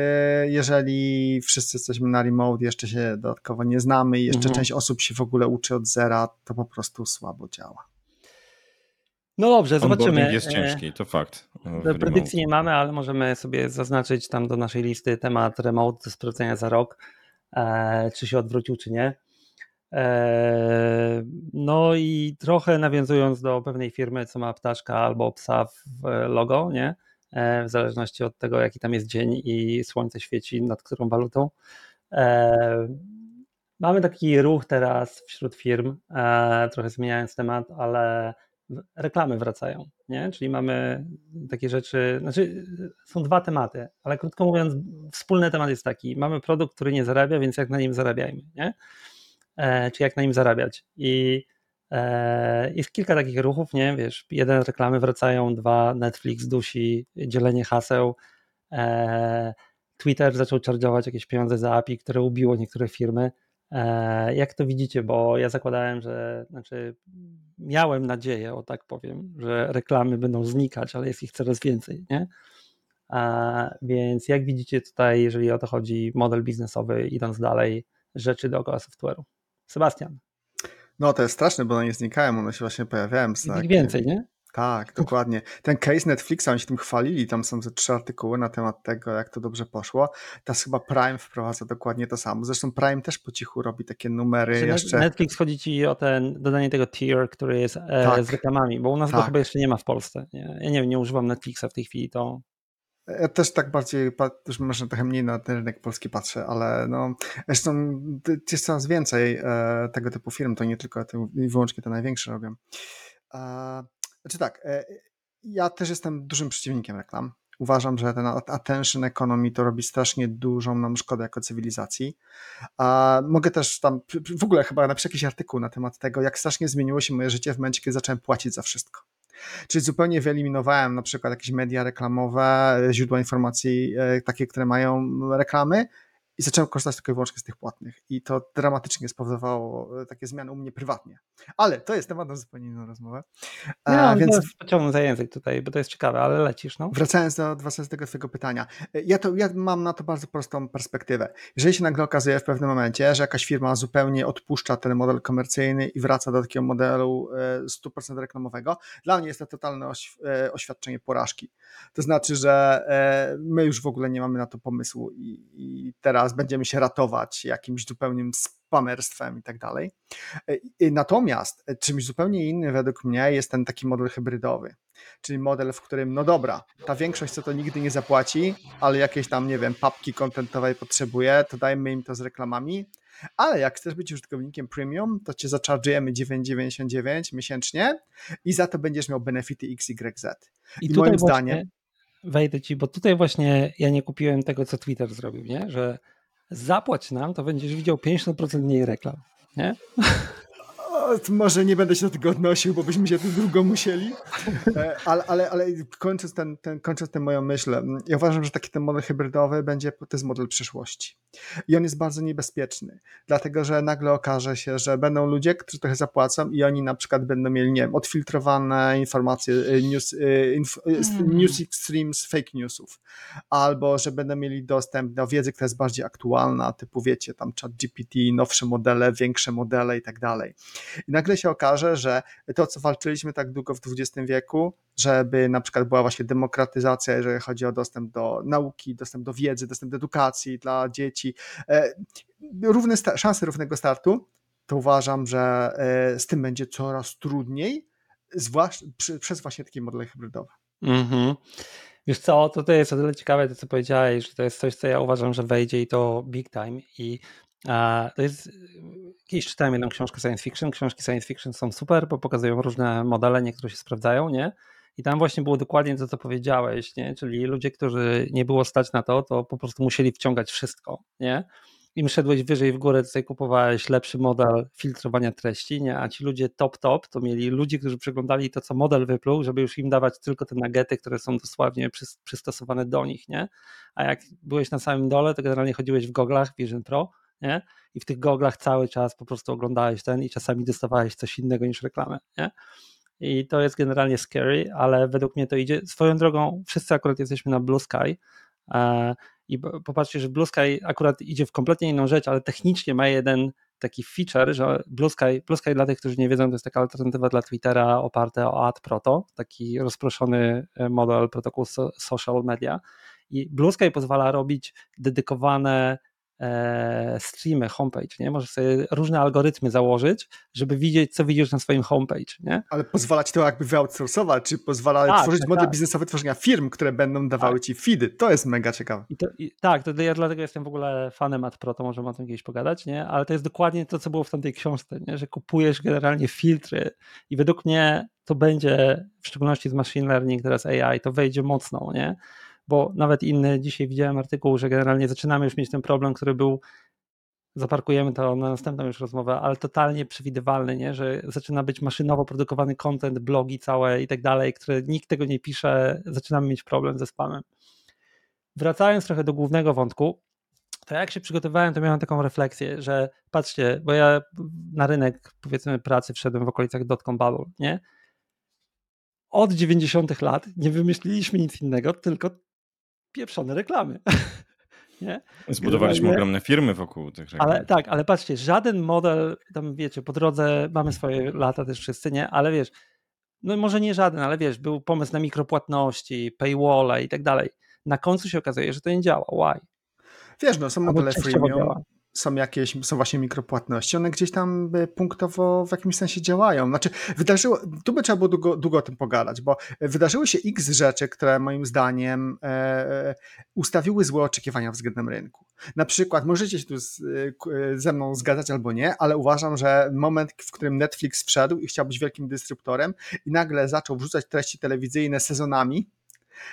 jeżeli wszyscy jesteśmy na remote, jeszcze się dodatkowo nie znamy i jeszcze mhm. część osób się w ogóle uczy od zera, to po prostu słabo działa. No dobrze, zobaczymy. jest e, ciężki, to fakt. Predykcji nie mamy, ale możemy sobie zaznaczyć tam do naszej listy temat remote do sprawdzenia za rok, e, czy się odwrócił, czy nie. E, no i trochę nawiązując do pewnej firmy, co ma ptaszka albo psa w logo, nie? w zależności od tego, jaki tam jest dzień i słońce świeci nad którą walutą. Mamy taki ruch teraz wśród firm, trochę zmieniając temat, ale reklamy wracają, nie? Czyli mamy takie rzeczy, znaczy są dwa tematy, ale krótko mówiąc, wspólny temat jest taki, mamy produkt, który nie zarabia, więc jak na nim zarabiajmy, nie? E, czy jak na nim zarabiać i e, jest kilka takich ruchów, nie? Wiesz, jeden reklamy wracają, dwa Netflix dusi, dzielenie haseł, e, Twitter zaczął charge'ować jakieś pieniądze za API, które ubiło niektóre firmy, jak to widzicie? Bo ja zakładałem, że znaczy miałem nadzieję, o tak powiem, że reklamy będą znikać, ale jest ich coraz więcej, nie? A, więc jak widzicie tutaj, jeżeli o to chodzi, model biznesowy, idąc dalej, rzeczy dookoła software'u? Sebastian. No to jest straszne, bo one nie znikają, one się właśnie pojawiają. Jest ich więcej, nie? Tak, dokładnie. Ten case Netflixa, oni się tym chwalili, tam są ze trzy artykuły na temat tego, jak to dobrze poszło. Teraz chyba Prime wprowadza dokładnie to samo. Zresztą Prime też po cichu robi takie numery Czy jeszcze. Netflix chodzi ci o ten, dodanie tego tier, który jest e, Tak. z reklamami, bo u nas Tak. go chyba jeszcze nie ma w Polsce. Nie? Ja nie wiem, nie używam Netflixa w tej chwili, to Ja też tak bardziej, już może trochę mniej na ten rynek polski patrzę, ale no, zresztą jest coraz więcej e, tego typu firm, to nie tylko te, wyłącznie te największe robią. E, znaczy tak, e, ja też jestem dużym przeciwnikiem reklam. Uważam, że ten attention economy to robi strasznie dużą nam szkodę jako cywilizacji. A mogę też tam, w ogóle chyba napisać jakiś artykuł na temat tego, jak strasznie zmieniło się moje życie w momencie, kiedy zacząłem płacić za wszystko. Czyli zupełnie wyeliminowałem na przykład jakieś media reklamowe, źródła informacji e, takie, które mają reklamy i zacząłem korzystać tylko i wyłącznie z tych płatnych. I to dramatycznie spowodowało e, takie zmiany u mnie prywatnie. Ale to jest temat na zupełnie inną rozmowę. E, no, więc pociągnę za język tutaj, bo to jest ciekawe, ale lecisz, no. Wracając do, wracając do tego twojego pytania, ja, to, ja mam na to bardzo prostą perspektywę. Jeżeli się nagle okazuje w pewnym momencie, że jakaś firma zupełnie odpuszcza ten model komercyjny i wraca do takiego modelu e, 100% reklamowego, dla mnie jest to totalne oś, e, oświadczenie porażki. To znaczy, że e, my już w ogóle nie mamy na to pomysłu i, i teraz będziemy się ratować jakimś zupełnym spamerstwem i tak dalej. E, Natomiast e, czymś zupełnie innym według mnie jest ten taki model hybrydowy czyli model, w którym, no dobra, ta większość co to nigdy nie zapłaci, ale jakieś tam, nie wiem, papki kontentowej potrzebuje, to dajmy im to z reklamami, ale jak chcesz być użytkownikiem premium, to cię zacharge'ujemy 9,99 miesięcznie i za to będziesz miał benefity XYZ. I, I moim zdaniem- wejdę ci, bo tutaj właśnie ja nie kupiłem tego, co Twitter zrobił, nie? Że zapłać nam, to będziesz widział 50% mniej reklam, nie? (laughs) Może nie będę się do tego odnosił, bo byśmy się tu długo musieli. E, Ale, ale, ale kończąc, ten, ten, kończąc tę moją myśl, mm, ja uważam, że taki ten model hybrydowy będzie, to jest model przyszłości. I on jest bardzo niebezpieczny, dlatego że nagle okaże się, że będą ludzie, którzy trochę zapłacą i oni na przykład będą mieli, nie wiem, odfiltrowane informacje, y, news, y, inf, y, Mm. news streams fake newsów, albo że będą mieli dostęp do wiedzy, która jest bardziej aktualna, typu wiecie, tam chat GPT, nowsze modele, większe modele i tak dalej. I nagle się okaże, że to, co walczyliśmy tak długo w XX wieku, żeby na przykład była właśnie demokratyzacja, jeżeli chodzi o dostęp do nauki, dostęp do wiedzy, dostęp do edukacji dla dzieci, e, równe szanse równego startu, to uważam, że e, z tym będzie coraz trudniej, zwłaszcza przez właśnie takie modele hybrydowe. Mhm. Wiesz co, to, to jest o tyle ciekawe to, co powiedziałeś, że to jest coś, co ja uważam, że wejdzie i to big time i a, to jest, kiedyś czytałem jedną książkę science fiction, książki science fiction są super, bo pokazują różne modele, niektóre się sprawdzają, nie? I tam właśnie było dokładnie to, co powiedziałeś, nie? Czyli ludzie, którzy nie było stać na to, to po prostu musieli wciągać wszystko, nie? Im szedłeś wyżej w górę, sobie kupowałeś lepszy model filtrowania treści, nie? a ci ludzie top top to mieli ludzi, którzy przeglądali to, co model wypluł, żeby już im dawać tylko te nuggety, które są dosłownie przys- przystosowane do nich, nie? A jak byłeś na samym dole, to generalnie chodziłeś w goglach Vision Pro, nie? I w tych goglach cały czas po prostu oglądałeś ten i czasami dostawałeś coś innego niż reklamę, nie? I to jest generalnie scary, ale według mnie to idzie. Swoją drogą, wszyscy akurat jesteśmy na Blue Sky, e, i popatrzcie, że Blue Sky akurat idzie w kompletnie inną rzecz, ale technicznie ma jeden taki feature, że Blue Sky, Blue Sky dla tych, którzy nie wiedzą, to jest taka alternatywa dla Twittera oparte o Ad Proto, taki rozproszony e, model protokołu so, social media. I Blue Sky pozwala robić dedykowane streamy, homepage, nie? Możesz sobie różne algorytmy założyć, żeby widzieć, co widzisz na swoim homepage, nie? Ale pozwala ci to jakby wyoutsourcować, czy pozwala Tak, tworzyć tak, model tak. biznesowy tworzenia firm, które będą dawały ci feedy. To jest mega ciekawe. I to, i, tak, to ja dlatego jestem w ogóle fanem Ad Pro, to możemy o tym kiedyś pogadać, nie? Ale to jest dokładnie to, co było w tamtej książce, nie? Że kupujesz generalnie filtry i według mnie to będzie, w szczególności z machine learning, teraz AI, to wejdzie mocno, nie? Bo nawet inny, dzisiaj widziałem artykuł, że generalnie zaczynamy już mieć ten problem, który był zaparkujemy to na następną już rozmowę, ale totalnie przewidywalny, nie? że zaczyna być maszynowo produkowany content, blogi całe i tak dalej, które nikt tego nie pisze, zaczynamy mieć problem ze spamem. Wracając trochę do głównego wątku, to jak się przygotowałem, to miałem taką refleksję, że patrzcie, bo ja na rynek powiedzmy pracy wszedłem w okolicach dotcom bubble, nie? Od 90 lat nie wymyśliliśmy nic innego, tylko pieprzone reklamy. (laughs) nie? Zbudowaliśmy Generalnie, ogromne firmy wokół tych reklam. Ale tak, ale patrzcie, żaden model, tam wiecie, po drodze mamy swoje lata też wszyscy, nie? Ale wiesz, no może nie żaden, ale wiesz, był pomysł na mikropłatności, paywalla i tak dalej. Na końcu się okazuje, że to nie działa. Why? Wiesz, no są modele freemium, są jakieś, są właśnie mikropłatności, one gdzieś tam e, punktowo w jakimś sensie działają. Znaczy, wydarzyło, tu by trzeba było długo, długo o tym pogadać, bo wydarzyły się x rzeczy, które moim zdaniem e, ustawiły złe oczekiwania względem rynku. Na przykład, możecie się tu z, e, ze mną zgadzać albo nie, ale uważam, że moment, w którym Netflix wszedł i chciał być wielkim dystrybutorem i nagle zaczął wrzucać treści telewizyjne sezonami,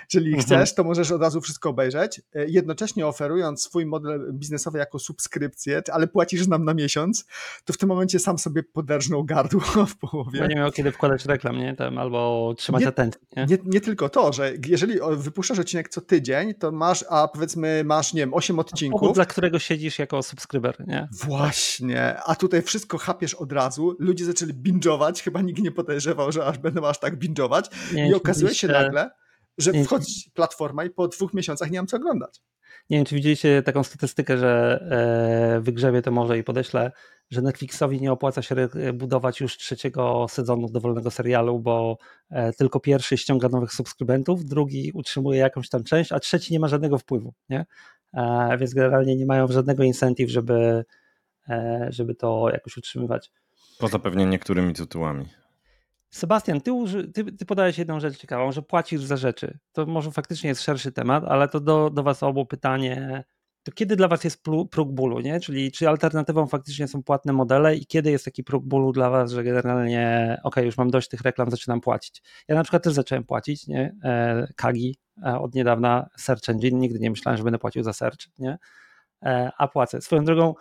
Czyli mhm. chcesz, to możesz od razu wszystko obejrzeć, e, jednocześnie oferując swój model biznesowy jako subskrypcję, ale płacisz nam na miesiąc, to w tym momencie sam sobie poderżnął gardło (laughs) w połowie. Nie miał kiedy wkładać reklam, nie? Tam, albo trzymać nie, atencję. Nie? Nie, nie? tylko to, że jeżeli wypuszczasz odcinek co tydzień, to masz, a powiedzmy masz, nie wiem, 8 odcinków. Powód, dla którego siedzisz jako subskryber, nie? Właśnie, a tutaj wszystko chapiesz od razu, ludzie zaczęli binge'ować, chyba nikt nie podejrzewał, że aż będą aż tak binge'ować i okazuje się nagle, że nie, wchodzi platforma i po dwóch miesiącach nie mam co oglądać. Nie wiem, czy widzieliście taką statystykę, że e, wygrzebie to może i podeślę, że Netflixowi nie opłaca się budować już trzeciego sezonu dowolnego serialu, bo e, tylko pierwszy ściąga nowych subskrybentów, drugi utrzymuje jakąś tam część, a trzeci nie ma żadnego wpływu, nie? E, więc generalnie nie mają żadnego incentyw, żeby, żeby to jakoś utrzymywać. Poza pewnie niektórymi tytułami. Sebastian, ty, ty, ty podałeś jedną rzecz ciekawą, że płacisz za rzeczy. To może faktycznie jest szerszy temat, ale to do, do was obu pytanie, to kiedy dla was jest próg bólu, nie? Czyli czy alternatywą faktycznie są płatne modele i kiedy jest taki próg bólu dla was, że generalnie ok, już mam dość tych reklam, zaczynam płacić. Ja na przykład też zacząłem płacić, nie? E, Kagi e, od niedawna Search Engine, nigdy nie myślałem, że będę płacił za Search, nie? E, a płacę. Swoją drogą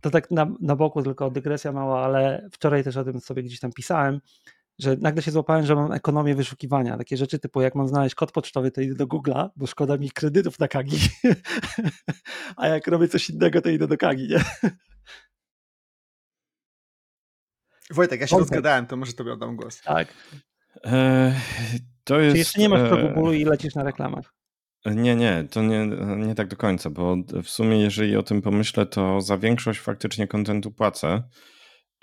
to tak na, na boku tylko dygresja mała, ale wczoraj też o tym sobie gdzieś tam pisałem, że nagle się złapałem, że mam ekonomię wyszukiwania. Takie rzeczy typu, jak mam znaleźć kod pocztowy, to idę do Google'a, bo szkoda mi kredytów na Kagi. (laughs) A jak robię coś innego, to idę do Kagi, nie? Wojtek, ja się Wojtek. rozgadałem, to może tobie oddam głos. Tak. E, to jest, Czy jeszcze nie masz e... progu bólu i lecisz na reklamach? Nie, nie, to nie, nie tak do końca, bo w sumie jeżeli o tym pomyślę, to za większość faktycznie kontentu płacę.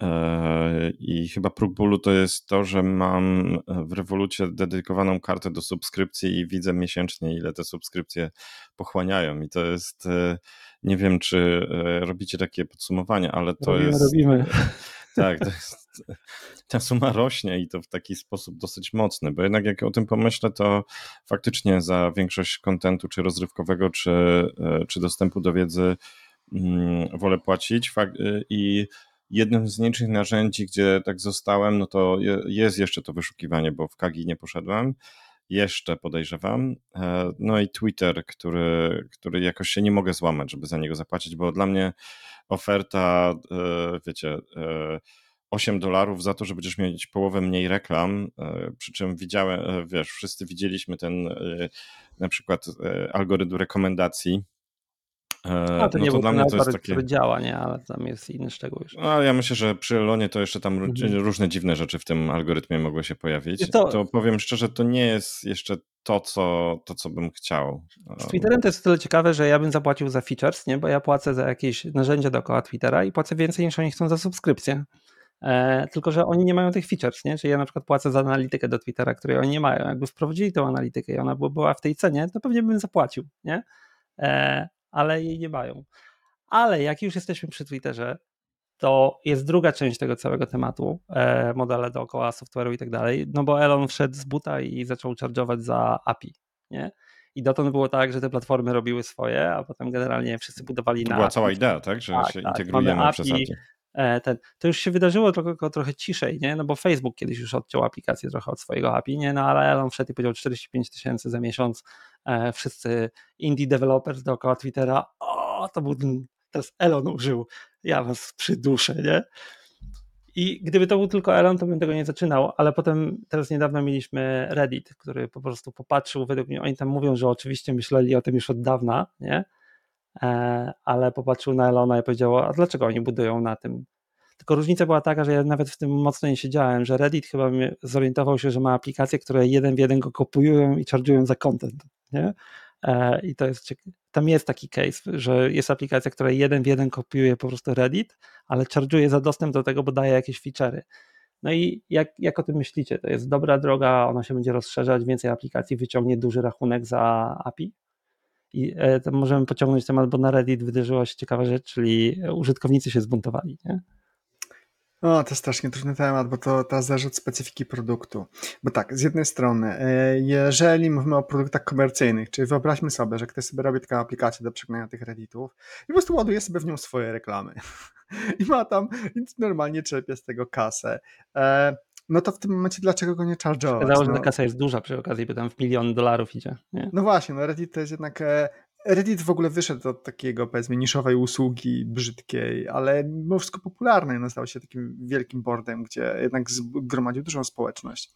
E, I chyba próg bólu to jest to, że mam w rewolucie dedykowaną kartę do subskrypcji i widzę miesięcznie, ile te subskrypcje pochłaniają. I to jest, e, nie wiem, czy e, robicie takie podsumowanie, ale to robimy, jest. Robimy. (laughs) Tak, to jest, ta suma rośnie i to w taki sposób dosyć mocny, bo jednak jak o tym pomyślę, to faktycznie za większość kontentu, czy rozrywkowego, czy, czy dostępu do wiedzy, mm, wolę płacić. I jednym z nielicznych narzędzi, gdzie tak zostałem, no to jest jeszcze to wyszukiwanie, bo w Kagi nie poszedłem. Jeszcze podejrzewam. E, no i Twitter, który, który jakoś się nie mogę złamać, żeby za niego zapłacić, bo dla mnie oferta, e, wiecie, 8 e, dolarów za to, że będziesz mieć połowę mniej reklam, przy czym widziałem, wiesz, wszyscy widzieliśmy ten na przykład algorytm rekomendacji, a to no nie to był dla mnie to jest takie... działa, nie? Ale tam jest inny szczegół już. No, ja myślę, że przy Elonie to jeszcze tam mhm. różne dziwne rzeczy w tym algorytmie mogły się pojawić. To... to powiem szczerze, to nie jest jeszcze to co, to, co bym chciał. Z Twitterem to jest tyle ciekawe, że ja bym zapłacił za features, nie? bo ja płacę za jakieś narzędzia dookoła Twittera i płacę więcej niż oni chcą za subskrypcję. E, tylko, że oni nie mają tych features, nie? Czyli ja na przykład płacę za analitykę do Twittera, której oni nie mają. Jakby wprowadzili tą analitykę i ona była w tej cenie, to pewnie bym zapłacił, nie? E, ale jej nie mają. Ale jak już jesteśmy przy Twitterze, to jest druga część tego całego tematu, e, modele dookoła software'u i tak dalej, no bo Elon wszedł z buta i zaczął charge'ować za API, nie? I dotąd było tak, że te platformy robiły swoje, a potem generalnie wszyscy budowali to na była API. cała idea, tak? Że tak, się tak. integrujemy przez API. E, ten, to już się wydarzyło tylko trochę ciszej, nie? No bo Facebook kiedyś już odciął aplikację trochę od swojego API, nie? No ale Elon wszedł i powiedział 45 tysięcy za miesiąc. E, wszyscy indie developers dookoła Twittera, o, to był teraz Elon użył, ja was przyduszę, nie? I gdyby to był tylko Elon, to bym tego nie zaczynał, ale potem teraz niedawno mieliśmy Reddit, który po prostu popatrzył, według mnie oni tam mówią, że oczywiście myśleli o tym już od dawna, nie? Ale popatrzył na Elona i powiedział, a dlaczego oni budują na tym? Tylko różnica była taka, że ja nawet w tym mocno nie siedziałem, że Reddit chyba zorientował się, że ma aplikacje, które jeden w jeden go kopują i charge'ują za content. Nie? I to jest tam jest taki case, że jest aplikacja, która jeden w jeden kopiuje po prostu Reddit, ale charge'uje za dostęp do tego, bo daje jakieś feature'y. No i jak, jak o tym myślicie? To jest dobra droga, ona się będzie rozszerzać, więcej aplikacji wyciągnie duży rachunek za API? I e, to możemy pociągnąć temat, bo na Reddit wydarzyła się ciekawa rzecz, czyli użytkownicy się zbuntowali. Nie? O, to strasznie trudny temat, bo to zależy od specyfiki produktu. Bo tak, z jednej strony, e, jeżeli mówimy o produktach komercyjnych, czyli wyobraźmy sobie, że ktoś sobie robi taką aplikację do przeglądania tych redditów i po prostu ładuje sobie w nią swoje reklamy. (laughs) I ma tam, normalnie czerpie z tego kasę. No to w tym momencie dlaczego go nie charge'ować? Wydawało, że no, kasa jest duża przy okazji, bo tam w milion dolarów idzie. Nie? No właśnie, no Reddit to jest jednak e, Reddit w ogóle wyszedł od takiego, powiedzmy, niszowej usługi, brzydkiej, ale mimo wszystko popularnej. No, stał się takim wielkim boardem, gdzie jednak zgromadził dużą społeczność.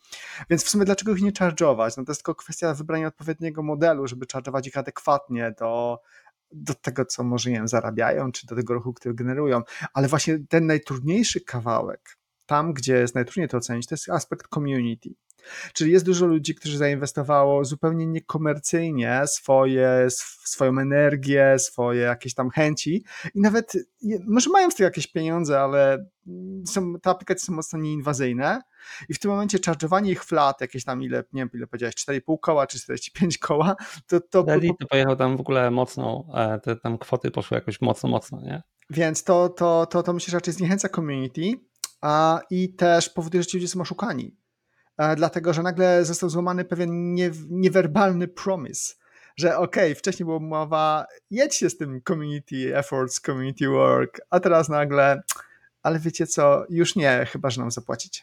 Więc w sumie dlaczego ich nie charge'ować? No to jest tylko kwestia wybrania odpowiedniego modelu, żeby charge'ować ich adekwatnie do, do tego, co może, nie wiem, zarabiają, czy do tego ruchu, który generują. Ale właśnie ten najtrudniejszy kawałek, tam, gdzie jest najtrudniej to ocenić, to jest aspekt community. Czyli jest dużo ludzi, którzy zainwestowało zupełnie niekomercyjnie swoje, swoją energię, swoje jakieś tam chęci i nawet, może mają z tego jakieś pieniądze, ale są, te aplikacje są mocno nieinwazyjne i w tym momencie charge'owanie ich flat, jakieś tam ile, nie wiem ile powiedziałeś, 4,5 koła czy 45 koła, to... to, Reddit to pojechał tam w ogóle mocno, e, te tam kwoty poszły jakoś mocno, mocno, nie? Więc to, to, to, to myślę, że raczej zniechęca community a, i też powoduje, że ci ludzie są oszukani E, dlatego że nagle został złamany pewien nie, niewerbalny promise, że okej, okay, wcześniej była mowa, jedźcie z tym community efforts, community work, a teraz nagle, ale wiecie co, już nie, chyba że nam zapłacicie.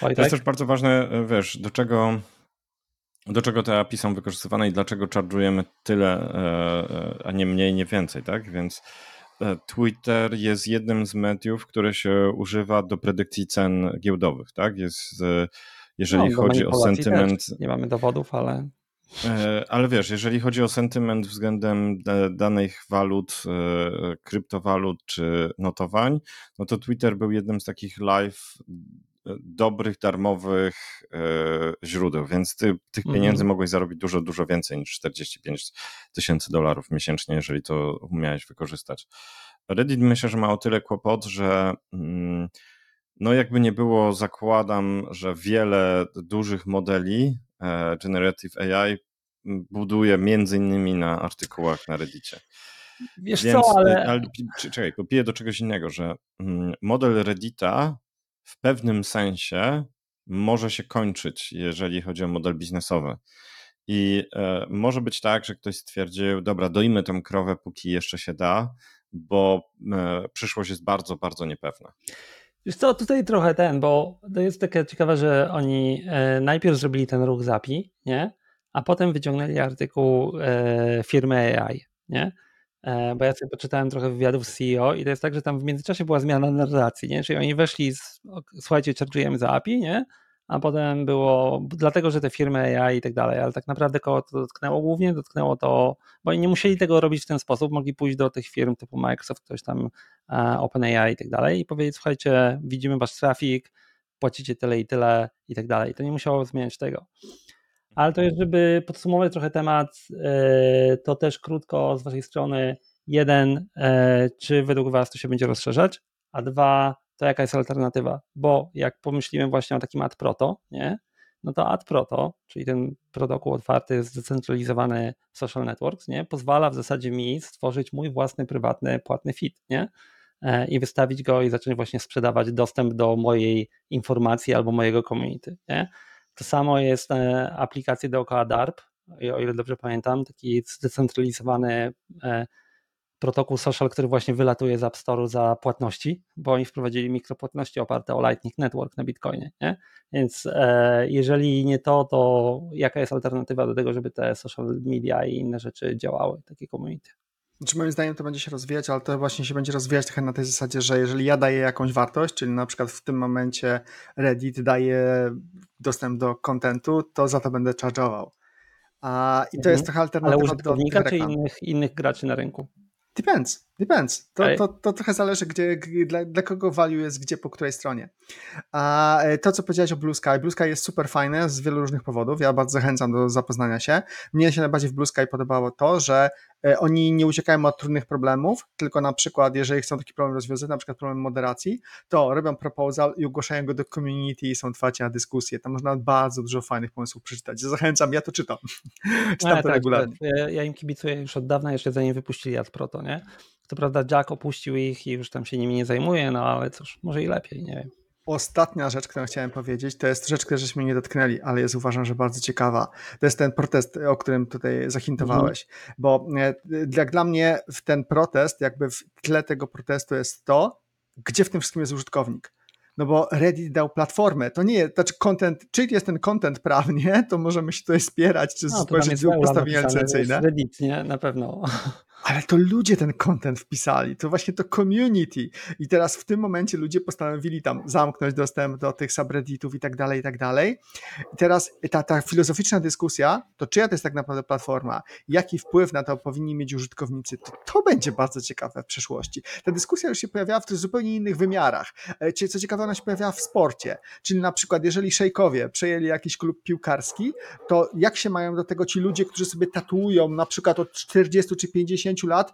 To jest tak? też bardzo ważne, e, wiesz, do czego, do czego te API są wykorzystywane i dlaczego charge'ujemy tyle, e, a nie mniej, nie więcej, tak? Więc Twitter jest jednym z mediów, które się używa do predykcji cen giełdowych, tak? Jest, e, jeżeli no, chodzi o sentyment. Też. Nie mamy dowodów, ale. E, ale wiesz, jeżeli chodzi o sentyment względem danych walut, kryptowalut czy notowań, no to Twitter był jednym z takich live dobrych, darmowych źródeł, więc ty, tych mhm. pieniędzy mogłeś zarobić dużo, dużo więcej niż 45 tysięcy dolarów miesięcznie, jeżeli to umiałeś wykorzystać. Reddit myślę, że ma o tyle kłopot, że mm, no jakby nie było, zakładam, że wiele dużych modeli e, Generative AI buduje między innymi na artykułach na Reddicie. Wiesz Więc, co, ale... ale czekaj, kopiję do czegoś innego, że mm, model Reddita w pewnym sensie może się kończyć, jeżeli chodzi o model biznesowy. I e, może być tak, że ktoś stwierdził, dobra, dojmy tę krowę, póki jeszcze się da, bo e, przyszłość jest bardzo, bardzo niepewna. Wiesz co, tutaj trochę ten, bo to jest takie ciekawe, że oni e, najpierw zrobili ten ruch ZAPI, nie? a potem wyciągnęli artykuł firmy AI, nie? Bo ja sobie poczytałem trochę wywiadów z CEO i to jest tak, że tam w międzyczasie była zmiana narracji, nie? czyli oni weszli, z, słuchajcie, charge'ujemy za API, nie? a potem było, dlatego, że te firmy AI i tak dalej, ale tak naprawdę koło to dotknęło głównie, dotknęło to, bo nie musieli tego robić w ten sposób, mogli pójść do tych firm typu Microsoft, ktoś tam e, OpenAI i tak dalej i powiedzieć, słuchajcie, widzimy wasz trafik, płacicie tyle i tyle i tak dalej. To nie musiało zmieniać tego. Ale to jest, żeby podsumować trochę temat, e, to też krótko z waszej strony, jeden, e, czy według was to się będzie rozszerzać, a dwa, to jaka jest alternatywa? Bo jak pomyślimy właśnie o takim AdProto, nie? no to AdProto, czyli ten protokół otwarty, zdecentralizowany social networks, nie? pozwala w zasadzie mi stworzyć mój własny prywatny płatny feed, nie? E, i wystawić go i zacząć właśnie sprzedawać dostęp do mojej informacji albo mojego community. Nie? To samo jest e, aplikacje dookoła DARP, o ile dobrze pamiętam, taki zdecentralizowany e, protokół social, który właśnie wylatuje z App Store'u za płatności, bo oni wprowadzili mikropłatności oparte o Lightning Network na Bitcoinie. Nie? Więc e, jeżeli nie to, to jaka jest alternatywa do tego, żeby te social media i inne rzeczy działały, takie community? Znaczy moim zdaniem to będzie się rozwijać, ale to właśnie się będzie rozwijać trochę na tej zasadzie, że jeżeli ja daję jakąś wartość, czyli na przykład w tym momencie Reddit daje dostęp do kontentu, to za to będę charge'ował. A, I to jest Mhm. trochę Ale alternatywa do tych użytkownika czy innych, innych graczy na rynku? Depends, depends. To, to, to trochę zależy, gdzie, dla, dla kogo value jest gdzie, po której stronie. A e, to, co powiedziałeś o Blue Sky, Blue Sky jest super fajne z wielu różnych powodów. Ja bardzo zachęcam do zapoznania się. Mnie się najbardziej w Blue Sky podobało to, że e, oni nie uciekają od trudnych problemów, tylko na przykład, jeżeli chcą taki problem rozwiązać, na przykład problem moderacji, to robią proposal i ogłaszają go do community i są otwarci na dyskusję. Tam można bardzo dużo fajnych pomysłów przeczytać. Zachęcam, ja to czytam. (laughs) czytam to tak, regularnie. Ja, ja im kibicuję już od dawna, jeszcze zanim wypuścili Ad Proto, nie? Co prawda Jack opuścił ich i już tam się nimi nie zajmuje, no ale cóż, może i lepiej, nie wiem. Ostatnia rzecz, którą chciałem powiedzieć, to jest rzecz, której żeśmy nie dotknęli, ale jest uważam, że bardzo ciekawa. To jest ten protest, o którym tutaj zahintowałeś. Bo e, jak dla mnie w ten protest, jakby w tle tego protestu jest to, gdzie w tym wszystkim jest użytkownik. No bo Reddit dał platformę. To nie jest, znaczy content, czy jest ten content prawnie, to możemy się tutaj spierać, czy No, spojrzeć Eula postawienia licencyjne. Reddit, nie? Na pewno. Ale to ludzie ten content wpisali, to właśnie to community. I teraz w tym momencie ludzie postanowili tam zamknąć dostęp do tych subredditów i tak dalej, i tak dalej. I teraz ta, ta filozoficzna dyskusja, to czyja to jest tak naprawdę platforma, jaki wpływ na to powinni mieć użytkownicy, to, to będzie bardzo ciekawe w przyszłości. Ta dyskusja już się pojawiała w zupełnie innych wymiarach. E, co ciekawe, ona się pojawiała w sporcie. Czyli na przykład, jeżeli szejkowie przejęli jakiś klub piłkarski, to jak się mają do tego ci ludzie, którzy sobie tatuują na przykład od 40 czy 50 lat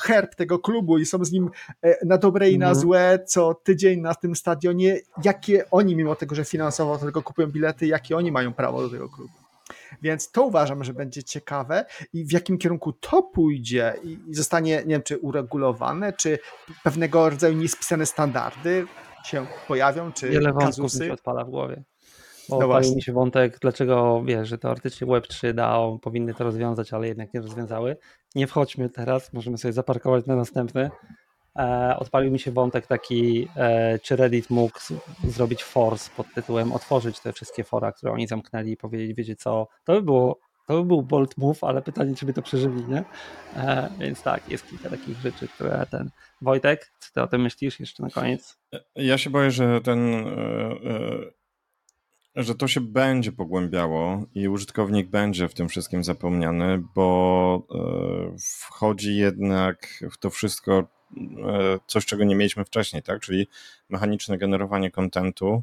herb tego klubu i są z nim e, na dobre i na Mhm. złe co tydzień na tym stadionie, jakie oni, mimo tego, że finansowo tylko kupują bilety, jakie oni mają prawo do tego klubu. Więc to uważam, że będzie ciekawe i w jakim kierunku to pójdzie i zostanie, nie wiem, czy uregulowane, czy pewnego rodzaju niespisane standardy się pojawią, czy Wiele wątków mi się odpala w głowie. Bo No mi się wątek, dlaczego wiesz, że teoretycznie Web3 DAO powinny to rozwiązać, ale jednak nie rozwiązały. Nie wchodźmy teraz, możemy sobie zaparkować na następny. E, odpalił mi się wątek taki, e, czy Reddit mógł z, zrobić force pod tytułem otworzyć te wszystkie fora, które oni zamknęli i powiedzieć, wiecie co, to by było, to by był bold move, ale pytanie, czy by to przeżyli, nie? E, więc tak, jest kilka takich rzeczy, które ten... Wojtek, co ty o tym myślisz jeszcze na koniec? Ja się boję, że ten. Że to się będzie pogłębiało i użytkownik będzie w tym wszystkim zapomniany, bo e, wchodzi jednak w to wszystko e, coś, czego nie mieliśmy wcześniej, tak? Czyli mechaniczne generowanie kontentu,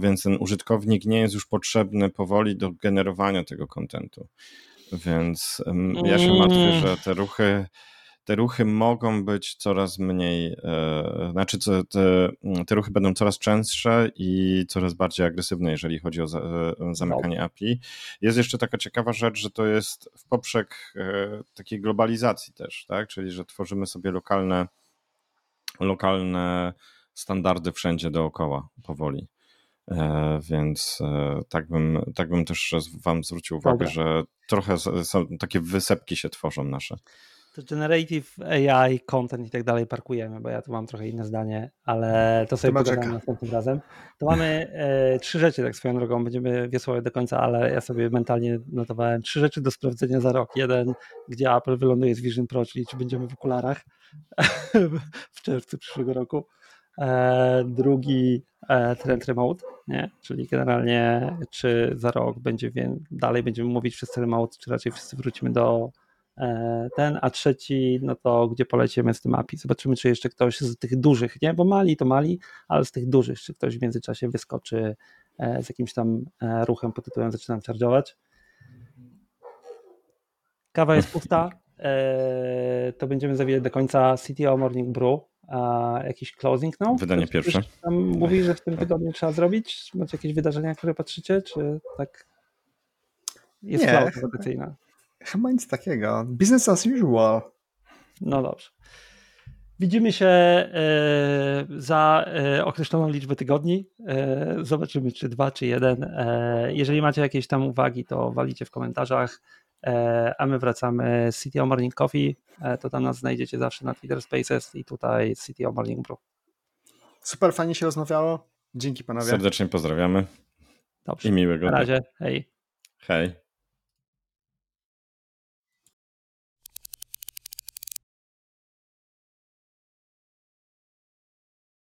więc ten użytkownik nie jest już potrzebny powoli do generowania tego kontentu. Więc ja się martwię, Mm. że te ruchy te ruchy mogą być coraz mniej, e, znaczy te, te, te ruchy będą coraz częstsze i coraz bardziej agresywne, jeżeli chodzi o e, zamykanie API. Jest jeszcze taka ciekawa rzecz, że to jest w poprzek e, takiej globalizacji też, tak? czyli że tworzymy sobie lokalne, lokalne standardy wszędzie dookoła powoli. Więc tak bym, tak bym też Wam zwrócił uwagę, Dobra. że trochę takie wysepki się tworzą nasze. To generative AI, content i tak dalej parkujemy, bo ja tu mam trochę inne zdanie, ale to sobie pogadamy następnym razem. To mamy e, trzy rzeczy, tak swoją drogą, będziemy wiosłować do końca, ale ja sobie mentalnie notowałem trzy rzeczy do sprawdzenia za rok. Jeden, gdzie Apple wyląduje z Vision Pro, czyli czy będziemy w okularach (laughs) w czerwcu przyszłego roku. E, drugi e, trend remote, nie? czyli generalnie czy za rok będzie dalej będziemy mówić wszyscy remote, czy raczej wszyscy wrócimy do ten, a trzeci, no to gdzie polecimy z tym API. Zobaczymy, czy jeszcze ktoś z tych dużych, nie? Bo mali to mali, ale z tych dużych, czy ktoś w międzyczasie wyskoczy e, z jakimś tam e, ruchem pod tytułem zaczynam charge'ować. Kawa jest pusta. E, to będziemy zawijać do końca CTO Morning Brew. A jakiś closing no? Wydanie Ktoś pierwsze. Tam mówi, że w tym tygodniu trzeba zrobić? Macie jakieś wydarzenia, które patrzycie, czy tak jest Nie. cloud wakacyjna? Chyba nic takiego. Business as usual. No dobrze. Widzimy się e, za e, określoną liczbę tygodni. E, Zobaczymy, czy dwa, czy jeden. Jeżeli macie jakieś tam uwagi, to walicie w komentarzach. A my wracamy z CTO Morning Coffee. To tam nas znajdziecie zawsze na Twitter Spaces i tutaj CTO Morning Brew. Super fajnie się rozmawiało. Dzięki panowie. Serdecznie pozdrawiamy Dobrze. i miłego Na dnia. razie. Hej. Hej.